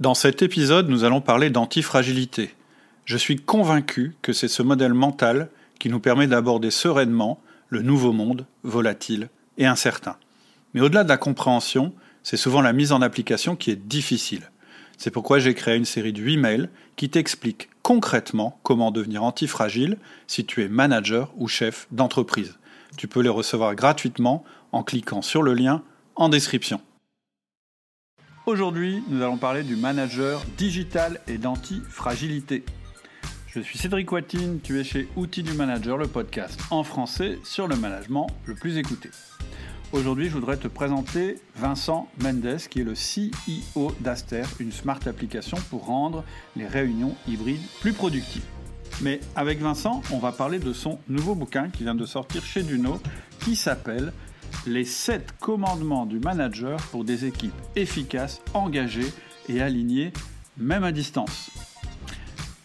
Dans cet épisode, nous allons parler d'antifragilité. Je suis convaincu que c'est ce modèle mental qui nous permet d'aborder sereinement le nouveau monde, volatile et incertain. Mais au-delà de la compréhension, c'est souvent la mise en application qui est difficile. C'est pourquoi j'ai créé une série de 8 mails qui t'expliquent concrètement comment devenir antifragile si tu es manager ou chef d'entreprise. Tu peux les recevoir gratuitement en cliquant sur le lien en description. Aujourd'hui, nous allons parler du manager digital et d'antifragilité. Je suis Cédric Watine, tu es chez Outils du Manager, le podcast en français sur le management le plus écouté. Aujourd'hui, je voudrais te présenter Vincent Mendes, qui est le CEO d'Aster, une smart application pour rendre les réunions hybrides plus productives. Mais avec Vincent, on va parler de son nouveau bouquin qui vient de sortir chez Duno, qui s'appelle les 7 commandements du manager pour des équipes efficaces, engagées et alignées, même à distance.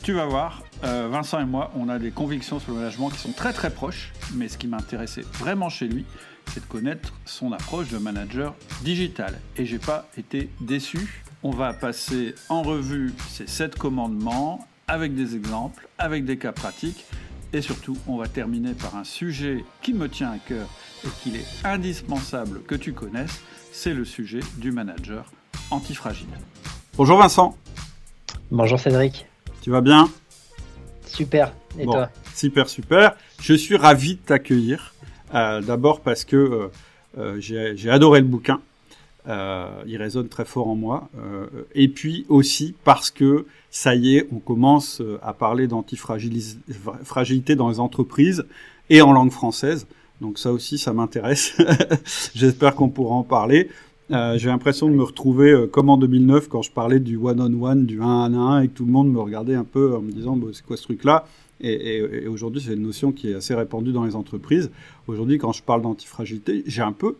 Tu vas voir, euh, Vincent et moi, on a des convictions sur le management qui sont très très proches, mais ce qui m'intéressait vraiment chez lui, c'est de connaître son approche de manager digital. Et j'ai pas été déçu. On va passer en revue ces 7 commandements avec des exemples, avec des cas pratiques. Et surtout, on va terminer par un sujet qui me tient à cœur et qu'il est indispensable que tu connaisses, c'est le sujet du manager antifragile. Bonjour Vincent. Bonjour Cédric. Tu vas bien? Super. Et toi? Super, super. Je suis ravi de t'accueillir. Euh, d'abord parce que euh, euh, j'ai adoré le bouquin. il résonne très fort en moi. et puis aussi parce que ça y est, on commence à parler d'antifragilité dans les entreprises et en langue française. Donc ça aussi, ça m'intéresse. J'espère qu'on pourra en parler. Euh, j'ai l'impression de me retrouver euh, comme en 2009 quand je parlais du one-on-one, du 1 à 1 et que tout le monde me regardait un peu en me disant bah, c'est quoi ce truc-là? Et, aujourd'hui, c'est une notion qui est assez répandue dans les entreprises. Aujourd'hui, quand je parle d'antifragilité, j'ai un peu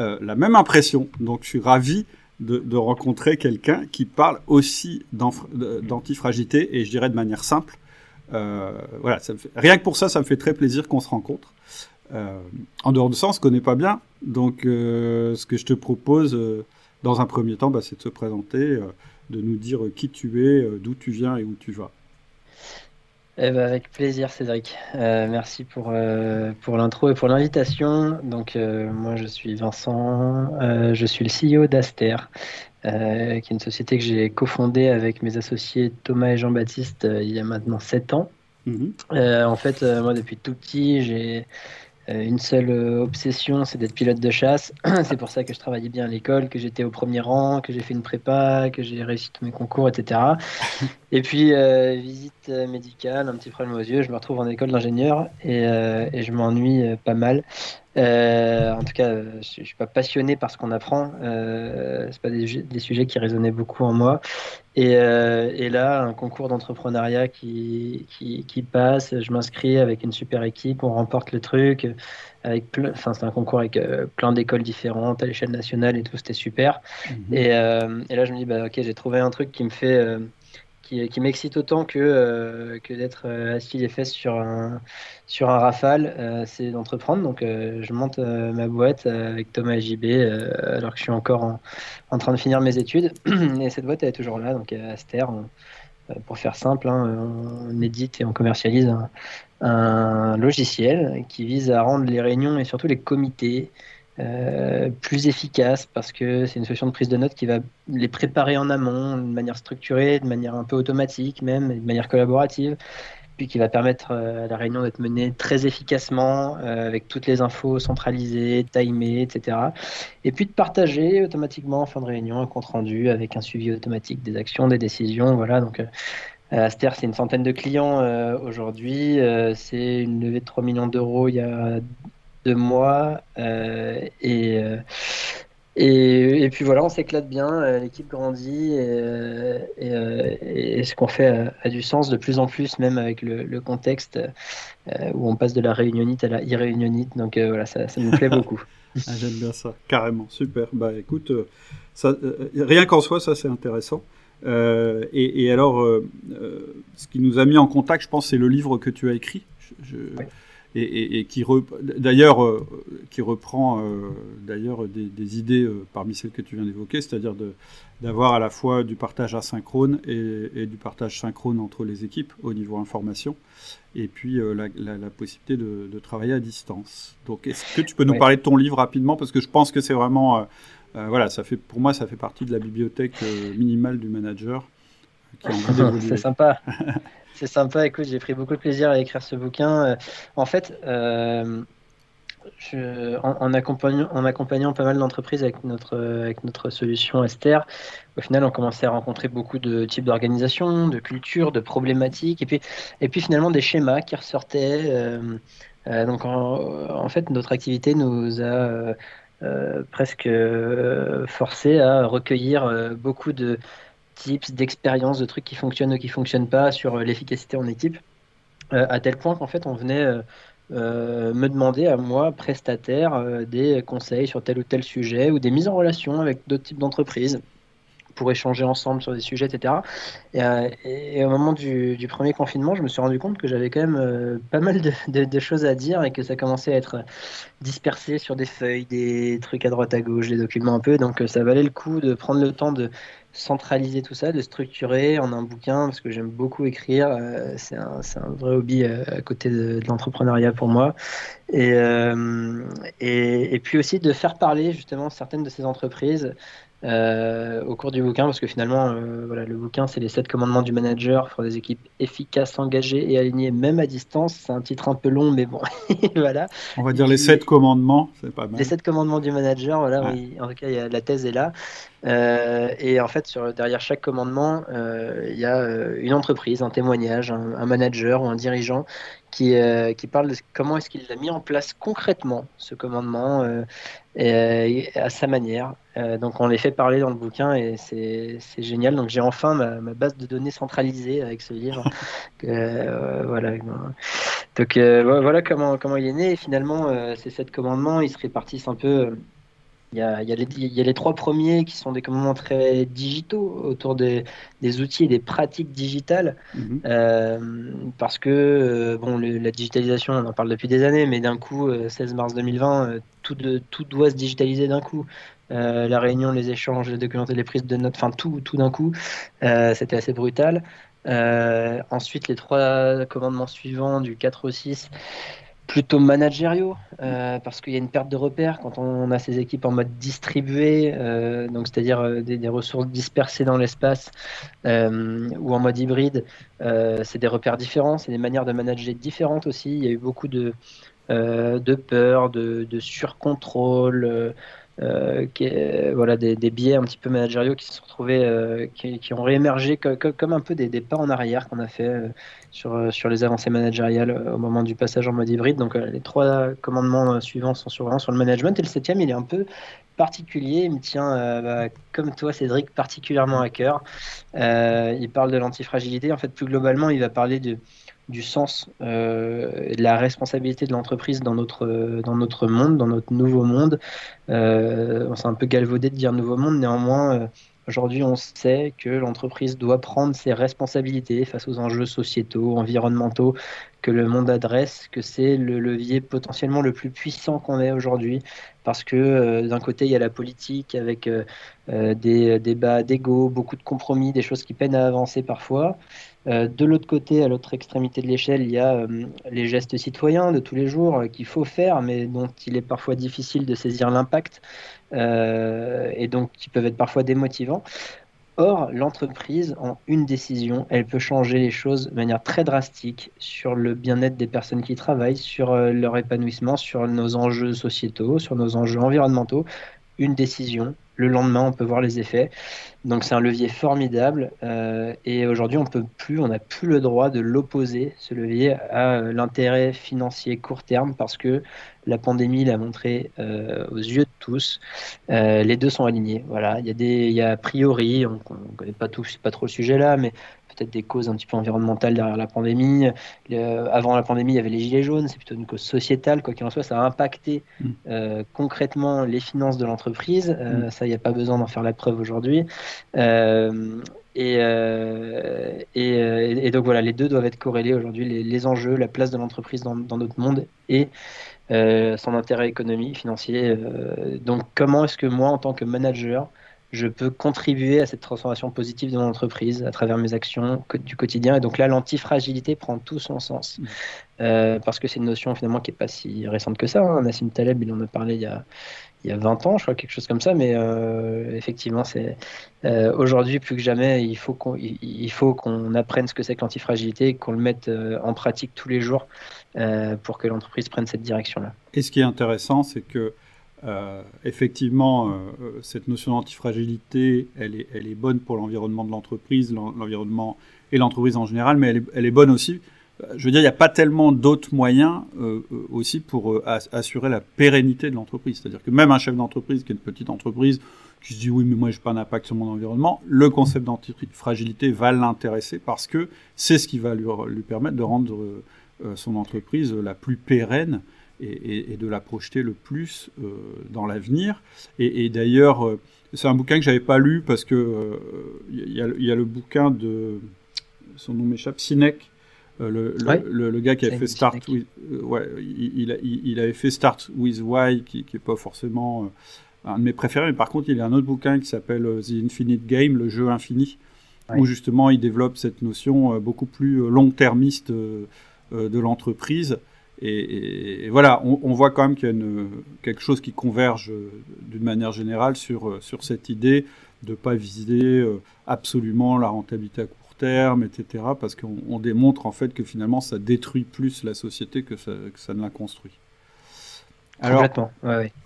euh, la même impression. Donc je suis ravi de, rencontrer quelqu'un qui parle aussi d'antifragilité et je dirais de manière simple. voilà, rien que pour ça, ça me fait très plaisir qu'on se rencontre. Euh, en dehors de ça, on se connaît pas bien. Donc, euh, ce que je te propose, euh, dans un premier temps, bah, c'est de se présenter, de nous dire qui tu es, d'où tu viens et où tu vas. Eh ben, avec plaisir, Cédric. merci pour, pour l'intro et pour l'invitation. Donc, moi, je suis Vincent. je suis le CEO d'Aster, qui est une société que j'ai cofondée avec mes associés Thomas et Jean-Baptiste il y a maintenant 7 ans. Mhm. en fait, moi, depuis tout petit, j'ai une seule euh, obsession, c'est d'être pilote de chasse. c'est pour ça que je travaillais bien à l'école, que j'étais au premier rang, que j'ai fait une prépa, que j'ai réussi tous mes concours, etc. et puis, euh, visite médicale, un petit problème aux yeux, je me retrouve en école d'ingénieur et, et, je m'ennuie pas mal. Euh, en tout cas, je, ne suis pas passionné par ce qu'on apprend. Euh, c'est pas des, des, sujets qui résonnaient beaucoup en moi. Et, euh, et là, un concours d'entrepreneuriat qui, qui, qui, passe, je m'inscris avec une super équipe, on remporte le truc. Avec enfin, c'est un concours avec euh, plein d'écoles différentes à l'échelle nationale et tout, c'était super. Mhm. Et, et, là, je me dis, bah, ok, j'ai trouvé un truc qui me fait qui, m'excite autant que, euh, que d'être euh, assis les fesses sur un, sur un rafale, euh, c'est d'entreprendre. Donc je monte ma boîte avec Thomas JB alors que je suis encore en, en, train de finir mes études. Et cette boîte est toujours là, donc Aster. pour faire simple, hein, on édite et on commercialise un, logiciel qui vise à rendre les réunions et surtout les comités euh, plus efficace parce que c'est une solution de prise de notes qui va les préparer en amont de manière structurée, de manière un peu automatique même, de manière collaborative, puis qui va permettre euh, à la réunion d'être menée très efficacement euh, avec toutes les infos centralisées, timées, etc. Et puis de partager automatiquement en fin de réunion un compte rendu avec un suivi automatique des actions, des décisions. Voilà, donc Aster, c'est une centaine de clients aujourd'hui. c'est une levée de 3 millions d'euros il y a de moi. Euh, euh, et, et, puis voilà, on s'éclate bien, euh, l'équipe grandit et, ce qu'on fait a, du sens de plus en plus, même avec le, contexte où on passe de la réunionite à la irréunionite. Donc voilà, ça, ça me plaît beaucoup. Ah, j'aime bien ça, carrément, super. Bah écoute, ça, rien qu'en soi, ça c'est intéressant. et, alors, ce qui nous a mis en contact, je pense, c'est le livre que tu as écrit. Je, et, qui d'ailleurs euh, qui reprend euh, d'ailleurs des, idées euh, parmi celles que tu viens d'évoquer, c'est-à-dire d'avoir à la fois du partage asynchrone et, du partage synchrone entre les équipes au niveau information, et puis la, possibilité de, travailler à distance. Donc, est-ce que tu peux nous parler de ton livre rapidement? Parce que je pense que c'est vraiment voilà, ça fait pour moi ça fait partie de la bibliothèque minimale du manager. C'est sympa. C'est sympa, écoute, j'ai pris beaucoup de plaisir à écrire ce bouquin. Euh, en fait, euh, en, accompagnant, en, pas mal d'entreprises avec notre, solution Esther, au final, on commençait à rencontrer beaucoup de types d'organisations, de cultures, de problématiques, et puis, finalement des schémas qui ressortaient. Euh, donc, en, fait, notre activité nous a presque forcé à recueillir beaucoup de tips, d'expériences, de trucs qui fonctionnent ou qui fonctionnent pas sur euh, l'efficacité en équipe, euh, à tel point qu'en fait on venait euh, me demander à moi, prestataire, des conseils sur tel ou tel sujet ou des mises en relation avec d'autres types d'entreprises pour échanger ensemble sur des sujets, etc. Et, au moment du, premier confinement, je me suis rendu compte que j'avais quand même pas mal de, choses à dire et que ça commençait à être dispersé sur des feuilles, des trucs à droite à gauche, des documents un peu. Donc ça valait le coup de prendre le temps de centraliser tout ça, de structurer en un bouquin, parce que j'aime beaucoup écrire. Euh, c'est un, un, vrai hobby euh, à côté de, l'entrepreneuriat pour moi. Et, euh, et, et, puis aussi de faire parler justement certaines de ces entreprises au cours du bouquin, parce que finalement, voilà, le bouquin, c'est les sept commandements du manager pour des équipes efficaces, engagées et alignées, même à distance. C'est un titre un peu long, mais bon, voilà. On va dire les sept commandements, c'est pas mal. Les sept commandements du manager, voilà, oui, en tout cas, y a, la thèse est là. Euh, et en fait, sur, derrière chaque commandement, il y a une entreprise, un témoignage, un, un, manager ou un dirigeant qui, qui parle de comment est-ce qu'il a mis en place concrètement ce commandement et, à sa manière. Euh, donc on les fait parler dans le bouquin et c'est génial. Donc j'ai enfin ma, base de données centralisée avec ce livre. euh, voilà. Donc euh, voilà comment, comment il est né. Et finalement, euh, ces sept commandements, ils se répartissent un peu il y, a, il, y a les, il y, a les, trois premiers qui sont des commandements très digitaux autour des, des outils et des pratiques digitales. Mhm. Euh, parce que, euh, bon, la digitalisation, on en parle depuis des années, mais d'un coup, 16 euh, mars 2020, tout, de, tout doit se digitaliser d'un coup. la réunion, les échanges, les documents, les prises de notes, enfin tout, tout d'un coup, c'était assez brutal. ensuite, les trois commandements suivants du 4 au 6, plutôt managériaux, euh, parce qu'il y a une perte de repères quand on a ces équipes en mode distribué, euh, donc c'est-à-dire euh, des, ressources dispersées dans l'espace, ou en mode hybride, c'est des repères différents, c'est des manières de manager différentes aussi. Il y a eu beaucoup de, de peur, de, de surcontrôle. Euh, qui voilà, des, des, biais un petit peu managériaux qui se sont retrouvés, euh, qui, ont réémergé comme un peu des, pas en arrière qu'on a fait euh, sur, sur les avancées managériales au moment du passage en mode hybride. Donc les trois commandements suivants sont sur, sur le management et le septième, il est un peu particulier. Il me tient, bah, comme toi, Cédric, particulièrement à cœur. il parle de l'antifragilité. En fait, plus globalement, il va parler de du sens euh, de la responsabilité de l'entreprise dans notre, monde, dans notre nouveau monde. Euh, c'est un peu galvaudé de dire nouveau monde, néanmoins, euh, aujourd'hui, on sait que l'entreprise doit prendre ses responsabilités face aux enjeux sociétaux, environnementaux que le monde adresse, que c'est le levier potentiellement le plus puissant qu'on ait aujourd'hui, parce que d'un côté, il y a la politique avec des débats d'ego, beaucoup de compromis, des choses qui peinent à avancer parfois. Euh, de l'autre côté, à l'autre extrémité de l'échelle, il y a euh, les gestes citoyens de tous les jours euh, qu'il faut faire, mais dont il est parfois difficile de saisir l'impact et donc qui peuvent être parfois démotivants. Or, l'entreprise, en une décision, elle peut changer les choses de manière très drastique sur le bien-être des personnes qui travaillent, sur leur épanouissement, sur nos enjeux sociétaux, sur nos enjeux environnementaux. Une décision, le lendemain, on peut voir les effets. Donc c'est un levier formidable euh, et aujourd'hui on peut plus, on n'a plus le droit de l'opposer ce levier à euh, l'intérêt financier court terme parce que la pandémie l'a montré euh, aux yeux de tous. les deux sont alignés. Voilà, il y a des, il y a a priori, on, ne connaît pas tout, pas trop le sujet là, mais peut-être des causes un petit peu environnementales derrière la pandémie. avant la pandémie, il y avait les gilets jaunes, c'est plutôt une cause sociétale. Quoi qu'il en soit, ça a impacté mm. concrètement les finances de l'entreprise. Mm. Ça y n'y a pas besoin d'en faire la preuve aujourd'hui. Et, et, donc voilà, les deux doivent être corrélés aujourd'hui, les, enjeux, la place de l'entreprise dans, dans, notre monde et son intérêt économique, financier. donc comment est-ce que moi, en tant que manager, je peux contribuer à cette transformation positive de mon entreprise à travers mes actions du quotidien. Et donc là, l'antifragilité prend tout son sens. Mmh. Euh, parce que c'est une notion finalement qui n'est pas si récente que ça. Hein. Nassim Taleb, il en a parlé il y a, il y a 20 ans, je crois, quelque chose comme ça. Mais euh, effectivement, c'est euh, aujourd'hui plus que jamais, il faut qu'on il faut qu'on apprenne ce que c'est que l'antifragilité, qu'on le mette en pratique tous les jours pour que l'entreprise prenne cette direction-là. Et ce qui est intéressant, c'est que euh, effectivement, euh, euh, cette notion d'antifragilité, elle est, elle est bonne pour l'environnement de l'entreprise, l'environnement et l'entreprise en général, mais elle est, elle est, bonne aussi. Je veux dire, il n'y a pas tellement d'autres moyens aussi pour assurer la pérennité de l'entreprise. C'est-à-dire que même un chef d'entreprise qui est une petite entreprise, qui se dit oui, mais moi, je n'ai pas d'impact sur mon environnement, le concept d'antifragilité va l'intéresser parce que c'est ce qui va lui, lui permettre de rendre son entreprise la plus pérenne et, de la projeter le plus euh, dans l'avenir. Et, d'ailleurs, euh, c'est un bouquin que j'avais pas lu parce que il euh, y, a le bouquin de son nom m'échappe, Sinek. Le, le, gars qui avait fait Start with, ouais, il, il, avait fait Start with Why, qui n'est pas forcément un de mes préférés, mais par contre, il y a un autre bouquin qui s'appelle The Infinite Game, le jeu infini, où justement il développe cette notion beaucoup plus long-termiste de l'entreprise et, voilà, on, voit quand même qu'il y a quelque chose qui converge euh, d'une manière générale sur, euh, sur cette idée de ne pas viser euh, absolument la rentabilité à court terme, etc. Parce qu'on démontre en fait que finalement ça détruit plus la société que ça, ne la construit. Alors,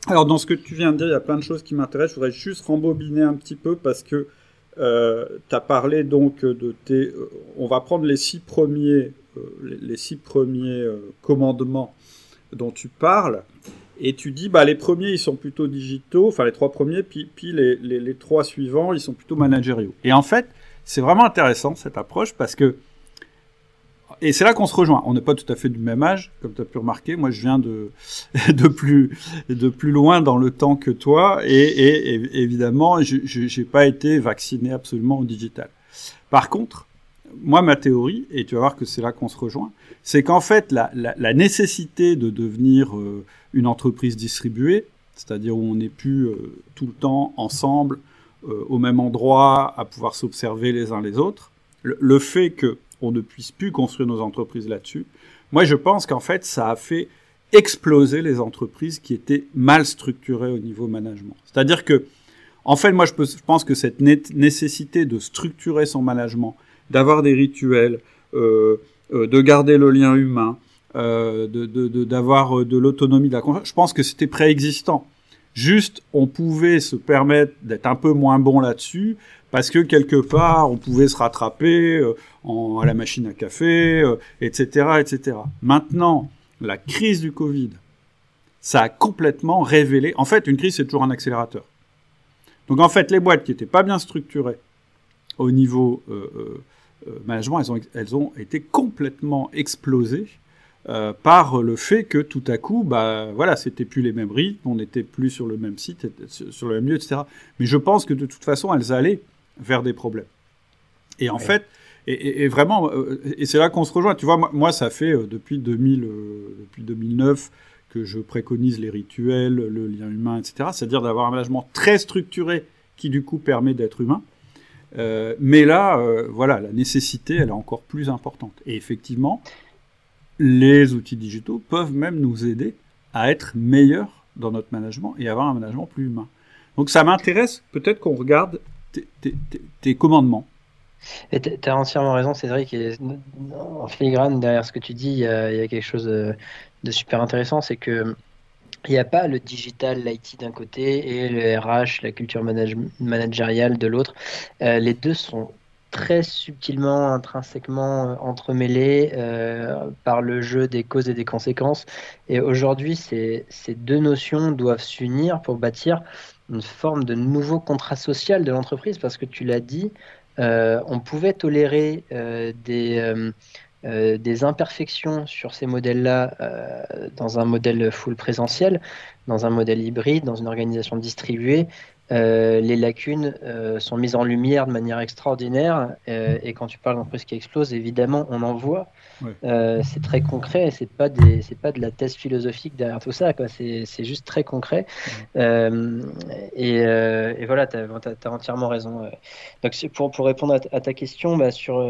alors, dans ce que tu viens de dire, il y a plein de choses qui m'intéressent. Je voudrais juste rembobiner un petit peu parce que tu as parlé donc de tes. on va prendre les six premiers euh, les, six premiers euh, commandements dont tu parles, et tu dis, bah, les premiers, ils sont plutôt digitaux, enfin les trois premiers, puis, puis les, les, trois suivants, ils sont plutôt managériaux. Et en fait, c'est vraiment intéressant cette approche parce que, et c'est là qu'on se rejoint. On n'est pas tout à fait du même âge, comme tu as pu remarquer. Moi, je viens de, de, plus, de plus loin dans le temps que toi, et, évidemment, je n'ai pas été vacciné absolument au digital. Par contre, moi, ma théorie, et tu vas voir que c'est là qu'on se rejoint, c'est qu'en fait, la, nécessité de devenir euh, une entreprise distribuée, c'est-à-dire où on n'est plus euh, tout le temps ensemble, euh, au même endroit, à pouvoir s'observer les uns les autres, le, fait qu'on ne puisse plus construire nos entreprises là-dessus, moi, je pense qu'en fait, ça a fait exploser les entreprises qui étaient mal structurées au niveau management. C'est-à-dire que, en fait, moi, je, pense que cette nécessité de structurer son management, d'avoir des rituels, euh, euh, de garder le lien humain, euh, d'avoir de, l'autonomie, de la. Je pense que c'était préexistant. Juste, on pouvait se permettre d'être un peu moins bon là-dessus parce que quelque part, on pouvait se rattraper en, à la machine à café, etc., etc. Maintenant, la crise du Covid, ça a complètement révélé. En fait, une crise, c'est toujours un accélérateur. Donc, en fait, les boîtes qui n'étaient pas bien structurées au niveau euh, management, elles ont, été complètement explosées euh, par le fait que tout à coup, bah voilà, c'était plus les mêmes rythmes, on n'était plus sur le même site, sur le même lieu, etc. Mais je pense que de toute façon, elles allaient vers des problèmes. Et en fait, et, vraiment, euh, et c'est là qu'on se rejoint. Tu vois, moi, ça fait depuis 2000, depuis 2009 que je préconise les rituels, le lien humain, etc. C'est-à-dire d'avoir un management très structuré qui du coup permet d'être humain. Euh, mais là, euh, voilà, la nécessité, elle est encore plus importante. Et effectivement, les outils digitaux peuvent même nous aider à être meilleurs dans notre management et avoir un management plus humain. Donc ça m'intéresse, peut-être qu'on regarde tes, commandements. Tu as entièrement raison, Cédric. En filigrane, derrière ce que tu dis, il y a, quelque chose de super intéressant, c'est que il n'y a pas le digital, l'IT d'un côté et le RH, la culture managériale de l'autre. Euh, les deux sont très subtilement, intrinsèquement euh, entremêlés euh, par le jeu des causes et des conséquences. Et aujourd'hui, ces, deux notions doivent s'unir pour bâtir une forme de nouveau contrat social de l'entreprise, parce que tu l'as dit, on pouvait tolérer des euh, des imperfections sur ces modèles-là euh, dans un modèle full présentiel, dans un modèle hybride, dans une organisation distribuée. euh, les lacunes euh, sont mises en lumière de manière extraordinaire. Euh, et quand tu parles d'entreprise qui explose, évidemment, on en voit. C'est très concret. C'est pas des, c'est pas de la thèse philosophique derrière tout ça. Quoi. C'est, c'est juste très concret. Et, et, voilà, tu as, entièrement raison. Donc, pour, pour répondre à, ta question, bah, sur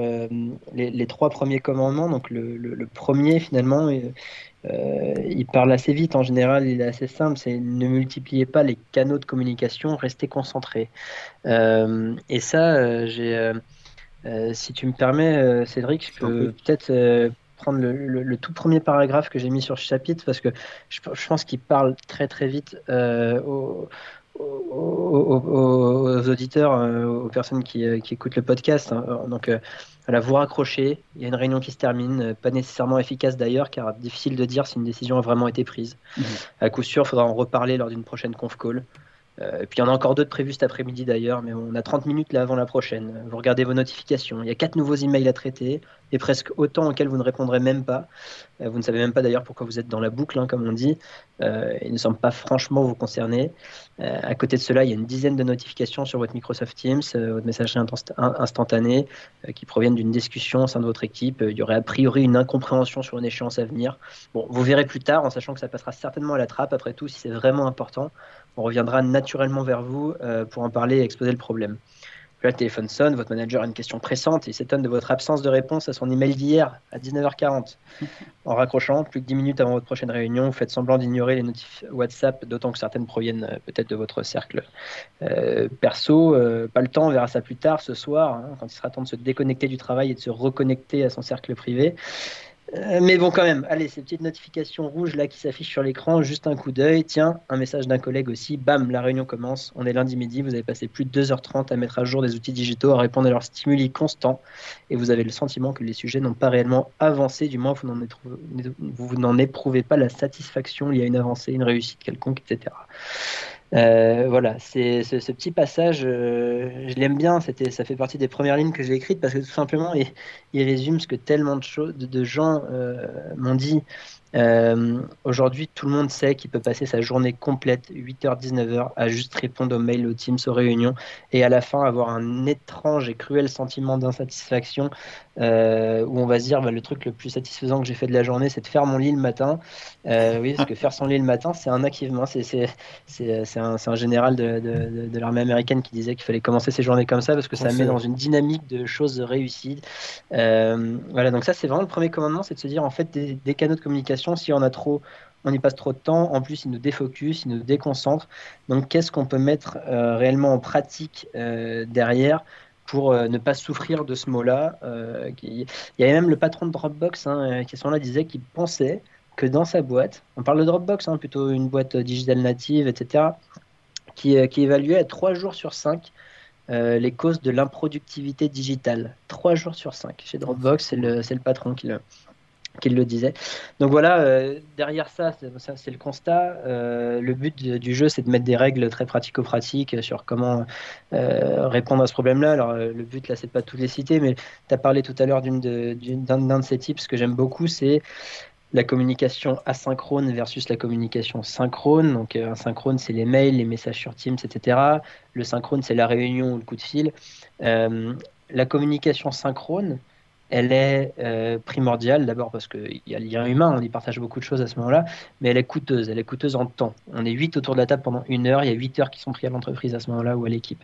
les, les, trois premiers commandements, donc le, le, le premier finalement euh, il parle assez vite en général, il est assez simple, c'est ne multipliez pas les canaux de communication, restez concentré. Euh, et ça, euh, si tu me permets, Cédric, je peux peut-être prendre le, tout premier paragraphe que j'ai mis sur ce chapitre parce que je, pense qu'il parle très très vite aux, auditeurs, aux personnes qui, écoutent le podcast. Hein. Donc, voilà, vous raccrochez, il y a une réunion qui se termine, euh, pas nécessairement efficace d'ailleurs, car difficile de dire si une décision a vraiment été prise. Mhm. À coup sûr, il faudra en reparler lors d'une prochaine conf call. Euh, puis il y en a encore d'autres prévus cet après-midi d'ailleurs, mais on a 30 minutes là avant la prochaine. Vous regardez vos notifications. Il y a quatre nouveaux emails à traiter et presque autant auxquels vous ne répondrez même pas. Euh, vous ne savez même pas d'ailleurs pourquoi vous êtes dans la boucle, hein, comme on dit. Euh, ils ne semblent pas franchement vous concerner. à côté de cela, il y a une dizaine de notifications sur votre Microsoft Teams, votre messagerie instantanée, qui proviennent d'une discussion au sein de votre équipe. Il y aurait a priori une incompréhension sur une échéance à venir. Bon, vous verrez plus tard, en sachant que ça passera certainement à la trappe. Après tout, si c'est vraiment important, on reviendra naturellement vers vous euh, pour en parler et exposer le problème. Là, le téléphone sonne, votre manager a une question pressante et il s'étonne de votre absence de réponse à son email d'hier à 19h40. En raccrochant, plus que 10 minutes avant votre prochaine réunion, vous faites semblant d'ignorer les notifs WhatsApp, d'autant que certaines proviennent euh, peut-être de votre cercle euh, perso. pas le temps, on verra ça plus tard ce soir, hein, quand il sera temps de se déconnecter du travail et de se reconnecter à son cercle privé. Euh, mais bon, quand même, allez, ces petites notifications rouges là qui s'affichent sur l'écran, juste un coup d'œil. Tiens, un message d'un collègue aussi. Bam, la réunion commence. On est lundi midi. Vous avez passé plus de 2h30 à mettre à jour des outils digitaux, à répondre à leurs stimuli constants. Et vous avez le sentiment que les sujets n'ont pas réellement avancé. Du moins, vous n'en éprouvez, pas la satisfaction. Il y a une avancée, une réussite quelconque, etc. Euh, voilà, c'est ce, petit passage, euh, je l'aime bien. C'était, ça fait partie des premières lignes que j'ai écrites parce que tout simplement, il, il résume ce que tellement de, choses, de, gens euh, m'ont dit euh, aujourd'hui, tout le monde sait qu'il peut passer sa journée complète, 8h, 19h, à juste répondre aux mails, aux Teams, aux réunions, et à la fin avoir un étrange et cruel sentiment d'insatisfaction euh, où on va se dire bah, le truc le plus satisfaisant que j'ai fait de la journée, c'est de faire mon lit le matin. Euh, oui, parce que faire son lit le matin, c'est un achievement. C'est un, un, général de, de, de l'armée américaine qui disait qu'il fallait commencer ses journées comme ça parce que ça met dans une dynamique de choses réussies. voilà, donc ça, c'est vraiment le premier commandement, c'est de se dire en fait des canaux de communication si on a trop, on y passe trop de temps. En plus, il nous défocus, il nous déconcentre. Donc, qu'est-ce qu'on peut mettre euh, réellement en pratique euh, derrière pour euh, ne pas souffrir de ce mot-là Il y avait même le patron de Dropbox hein, qui, à moment-là, disait qu'il pensait que dans sa boîte, on parle de Dropbox, hein, plutôt une boîte digitale native, etc., qui, évaluait à 3 jours sur 5 les causes de l'improductivité digitale. 3 jours sur 5. Chez Dropbox, c'est le patron qui le, qu'il le disait. Donc voilà, euh, derrière ça, c'est le constat. Euh, le but du jeu, c'est de mettre des règles très pratico-pratiques sur comment euh, répondre à ce problème-là. Alors le but là, c'est pas tous les citer, mais tu as parlé tout à l'heure d'un de, de, ces types, ce que j'aime beaucoup, c'est la communication asynchrone versus la communication synchrone. Donc asynchrone, c'est les mails, les messages sur Teams, etc. Le synchrone, c'est la réunion ou le coup de fil. la communication synchrone, elle est euh, primordiale, d'abord parce qu'il y a le lien humain, on y partage beaucoup de choses à ce moment-là, mais elle est coûteuse, elle est coûteuse en temps. On est huit autour de la table pendant une heure, il y a huit heures qui sont prises à l'entreprise à ce moment-là ou à l'équipe.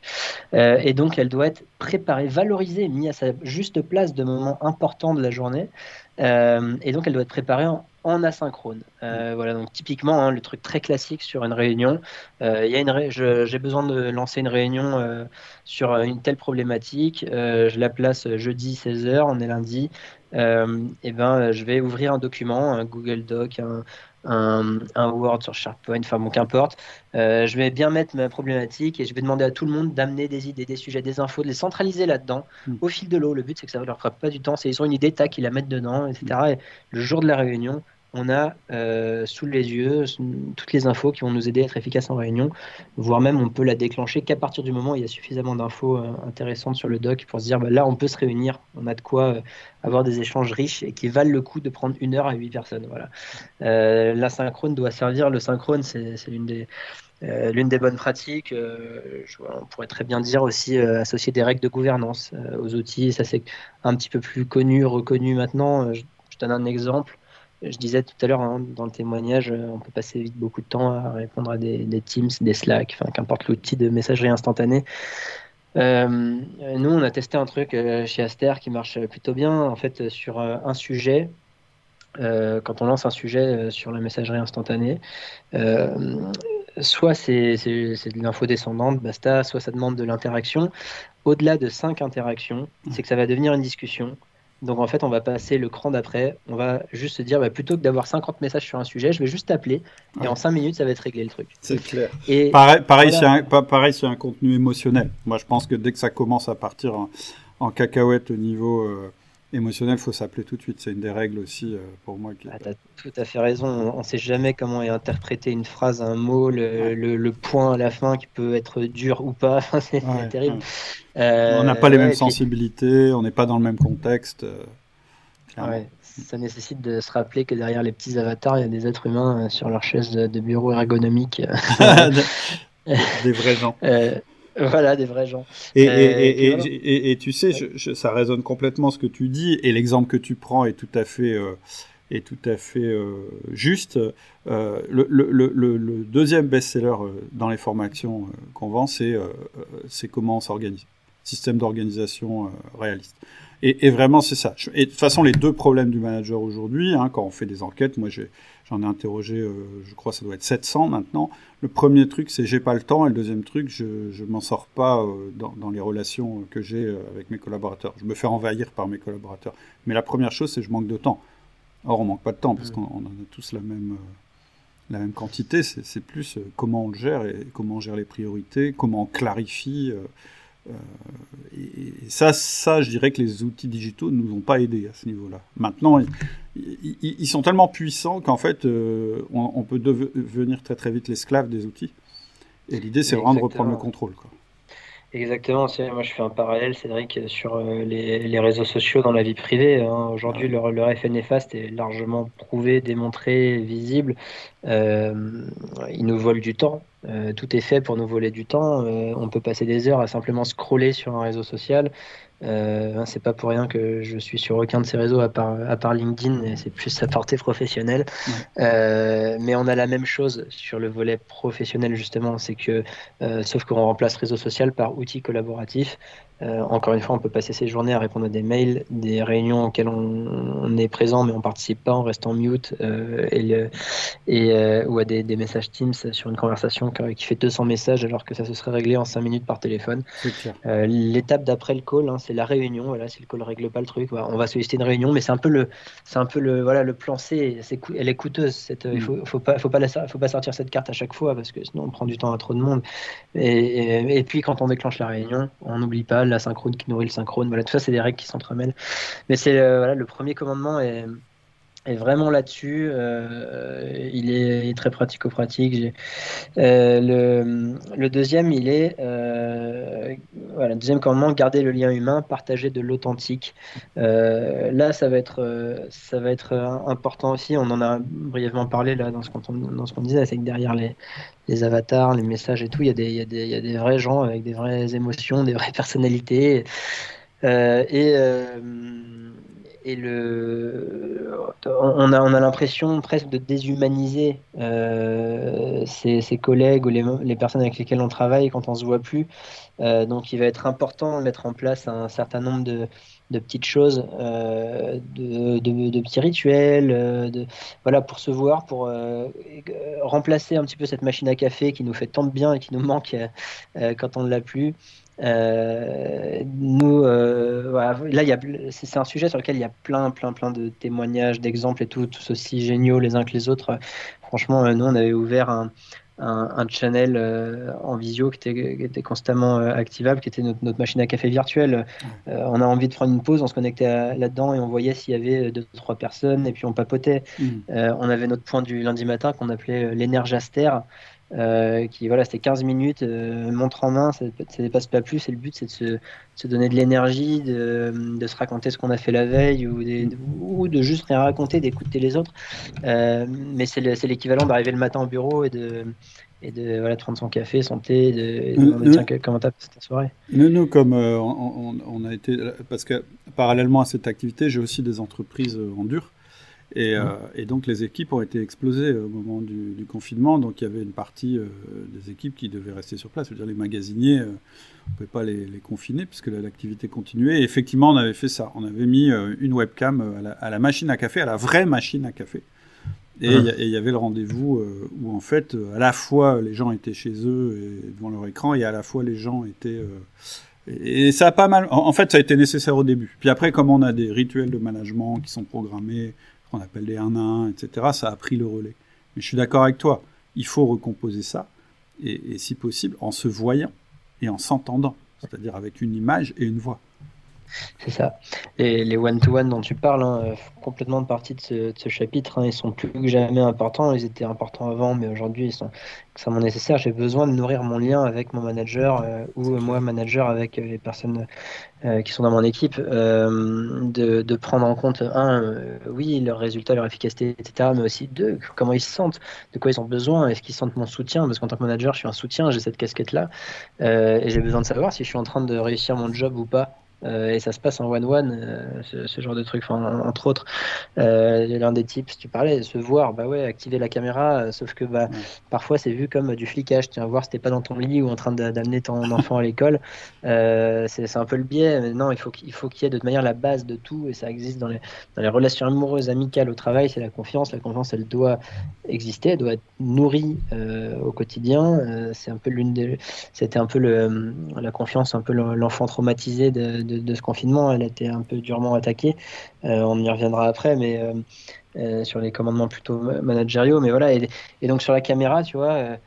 Euh, et donc elle doit être préparée, valorisée, mise à sa juste place de moments importants de la journée. Euh, et donc elle doit être préparée en, en asynchrone. Euh, voilà, donc typiquement, hein, le truc très classique sur une réunion, euh, y a une j'ai besoin de lancer une réunion euh, sur une telle problématique, je la place jeudi 16h, on est lundi, et ben, je vais ouvrir un document, un Google Doc, un, un, Word sur SharePoint, enfin bon, qu'importe. je vais bien mettre ma problématique et je vais demander à tout le monde d'amener des idées, des sujets, des infos, de les centraliser là-dedans hmm. au fil de l'eau. Le but, c'est que ça ne leur fera pas du temps. C'est ils ont une idée, tac, ils la mettent dedans, etc. Et le jour de la réunion, on a euh, sous les yeux toutes les infos qui vont nous aider à être efficaces en réunion, voire même on peut la déclencher qu'à partir du moment où il y a suffisamment d'infos euh, intéressantes sur le doc pour se dire bah, là on peut se réunir, on a de quoi euh, avoir des échanges riches et qui valent le coup de prendre une heure à huit personnes. Voilà. l'asynchrone doit servir, le synchrone c'est L'une des bonnes pratiques, on pourrait très bien dire aussi associer des règles de gouvernance aux outils. Ça, c'est un petit peu plus connu, reconnu maintenant. Je, donne un exemple. Je disais tout à l'heure hein, dans le témoignage, on peut passer vite beaucoup de temps à répondre à des, des Teams, des Slack, enfin qu'importe l'outil de messagerie instantanée. Euh, nous, on a testé un truc euh, chez Aster qui marche plutôt bien. En fait, sur euh, un sujet, quand on lance un sujet sur la messagerie instantanée, soit c'est de l'info descendante, basta, soit ça demande de l'interaction. Au-delà de cinq interactions, c'est que ça va devenir une discussion. Donc en fait, on va passer le cran d'après. On va juste se dire, bah, plutôt que d'avoir 50 messages sur un sujet, je vais juste t'appeler et en 5 minutes, ça va être réglé le truc. C'est clair. Et pareil, pareil, c'est un, pareil, un contenu émotionnel. Moi, je pense que dès que ça commence à partir en, cacahuète au niveau euh, émotionnel, faut s'appeler tout de suite. C'est une des règles aussi euh, pour moi. Qui... Ah, tu as tout à fait raison. On ne sait jamais comment est interpréter une phrase, un mot, le, point à la fin qui peut être dur ou pas. c'est terrible. Euh, on n'a pas les mêmes sensibilités, on n'est pas dans le même contexte. Euh, ça nécessite de se rappeler que derrière les petits avatars, il y a des êtres humains sur leur chaise de bureau ergonomique. des vrais gens. Voilà, des vrais gens. Et, et, et, et tu sais, ça résonne complètement ce que tu dis, et l'exemple que tu prends est tout à fait, euh, est tout à fait euh, juste. Euh, le, le, le, deuxième best-seller dans les formations qu'on vend, c'est comment on s'organise. Système d'organisation réaliste. Et, vraiment, c'est ça. Et de toute façon, les deux problèmes du manager aujourd'hui, hein, quand on fait des enquêtes, moi j'en ai, interrogé, euh, je crois ça doit être 700 maintenant. Le premier truc, c'est j'ai pas le temps. Et le deuxième truc, je ne m'en sors pas euh, dans, dans, les relations que j'ai euh, avec mes collaborateurs. Je me fais envahir par mes collaborateurs. Mais la première chose, c'est je manque de temps. Or, on manque pas de temps parce mmh. qu'on a tous la même, la même quantité. C'est plus comment on le gère et comment on gère les priorités, comment on clarifie. Euh, et, ça, ça, je dirais que les outils digitaux ne nous ont pas aidés à ce niveau-là. Maintenant, ils, sont tellement puissants qu'en fait, euh, on, peut devenir très très vite l'esclave des outils. Et l'idée, c'est vraiment de reprendre le contrôle. Quoi. Exactement. Moi, je fais un parallèle, Cédric, sur euh, les, réseaux sociaux dans la vie privée. Hein. Aujourd'hui, leur, leur, effet néfaste est largement prouvé, démontré, visible. Euh, ils nous volent du temps. Euh, tout est fait pour nous voler du temps. on peut passer des heures à simplement scroller sur un réseau social. Euh, hein, c'est pas pour rien que je suis sur aucun de ces réseaux à part, à part LinkedIn, c'est plus sa portée professionnelle. Euh, mais on a la même chose sur le volet professionnel, justement, c'est que, euh, sauf qu'on remplace réseau social par outils collaboratifs. Euh, encore une fois, on peut passer ses journées à répondre à des mails, des réunions auxquelles on, est présent mais on participe pas, on reste en mute, euh, et, et euh, ou à des, messages Teams sur une conversation qui fait 200 messages alors que ça se serait réglé en 5 minutes par téléphone. L'étape d'après le call, hein, c'est la réunion. Voilà, si le call règle pas le truc, on va solliciter une réunion, mais c'est un peu le, c'est un peu le, voilà, le plan C. elle est coûteuse. Cette, Il mm. faut, faut pas, faut pas, faut pas sortir cette carte à chaque fois parce que sinon on prend du temps à trop de monde. Et, et puis quand on déclenche la réunion, on n'oublie pas la synchrone qui nourrit le synchrone. Voilà, tout ça, c'est des règles qui s'entremêlent. Mais c'est euh, voilà, le premier commandement est vraiment là-dessus. Euh, il, est, très pratico-pratique. Euh, le, le, deuxième, il est voilà, deuxième commandement, garder le lien humain, partager de l'authentique. là, ça va être ça va être important aussi. On en a brièvement parlé là dans ce qu'on disait, c'est que derrière les les avatars, les messages et tout. Il y, a des, il, y a des, il y a des vrais gens avec des vraies émotions, des vraies personnalités. Euh, et, euh, et le, on a, on a l'impression presque de déshumaniser euh, ses, collègues ou les, personnes avec lesquelles on travaille quand on se voit plus. Euh, donc il va être important de mettre en place un certain nombre de, de petites choses, euh, de, de, petits rituels, euh, de, voilà, pour se voir, pour remplacer un petit peu cette machine à café qui nous fait tant de bien et qui nous manque quand on ne l'a plus. Nous, voilà, là, c'est un sujet sur lequel il y a plein, plein, plein de témoignages, d'exemples et tout, tous aussi géniaux les uns que les autres. Franchement, nous, on avait ouvert un, un, channel euh, en visio qui était, constamment euh, activable, qui était notre, machine à café virtuelle. Euh, on a envie de prendre une pause, on se connectait là-dedans et on voyait s'il y avait deux trois personnes et puis on papotait. Mm. on avait notre point du lundi matin qu'on appelait l'énergaster. Qui voilà c'était 15 minutes montre en main ça, ne dépasse pas plus et le but c'est de se, donner de l'énergie de, se raconter ce qu'on a fait la veille ou, de, ou de juste rien raconter d'écouter les autres mais c'est l'équivalent d'arriver le matin au bureau et de et de, voilà, prendre son café, son thé, de, de tiens, comment t'as passé ta soirée? Nous, nous comme on, on, a été, parce que parallèlement à cette activité, j'ai aussi des entreprises en dur. Et, euh, et, donc les équipes ont été explosées au moment du, du confinement. Donc il y avait une partie euh, des équipes qui devaient rester sur place. Je veux dire, les magasiniers, euh, on ne pouvait pas les, les, confiner puisque l'activité continuait. Et effectivement, on avait fait ça. On avait mis une webcam à la, à la, machine à café, à la vraie machine à café. Et il y, avait le rendez-vous où en fait, à la fois les gens étaient chez eux et devant leur écran, et à la fois les gens étaient et ça a pas mal. En fait, ça a été nécessaire au début. Puis après, comme on a des rituels de management qui sont programmés, qu'on appelle des 1 à 1, etc., ça a pris le relais. Mais je suis d'accord avec toi, il faut recomposer ça, et, si possible, en se voyant et en s'entendant, c'est-à-dire avec une image et une voix. C'est ça. Les one-to-one dont tu parles, hein, euh, complètement de partie de ce, chapitre, hein, ils sont plus que jamais importants. Ils étaient importants avant, mais aujourd'hui, ils sont extrêmement nécessaires. J'ai besoin de nourrir mon lien avec mon manager euh, ou moi, manager, avec euh, les personnes qui sont dans mon équipe, de, de, prendre en compte, un, oui, leurs résultats, leur efficacité, etc., mais aussi deux, comment ils se sentent, de quoi ils ont besoin, est-ce qu'ils sentent mon soutien, parce qu'en tant que manager, je suis un soutien, j'ai cette casquette-là, et j'ai besoin de savoir si je suis en train de réussir mon job ou pas et ça se passe en one-one, euh, ce, genre de truc, enfin, entre autres. Euh, L'un des tips, tu parlais, se voir, bah ouais, activer la caméra, sauf que bah, parfois c'est vu comme du flicage. Tiens, voir si t'es pas dans ton lit ou en train d'amener ton enfant à l'école. c'est un peu le biais. Mais non, il faut qu'il faut qu'il y ait de toute manière la base de tout, et ça existe dans les, dans les relations amoureuses, amicales, au travail, c'est la confiance. La confiance, elle doit exister, elle doit être nourrie au quotidien. c'est un peu l'une des, c'était un peu le, la confiance, un peu l'enfant traumatisé de de, ce confinement, elle a été un peu durement attaquée. Euh, on y reviendra après, mais euh, euh, sur les commandements plutôt managériaux. Mais voilà, et, donc sur la caméra, tu vois,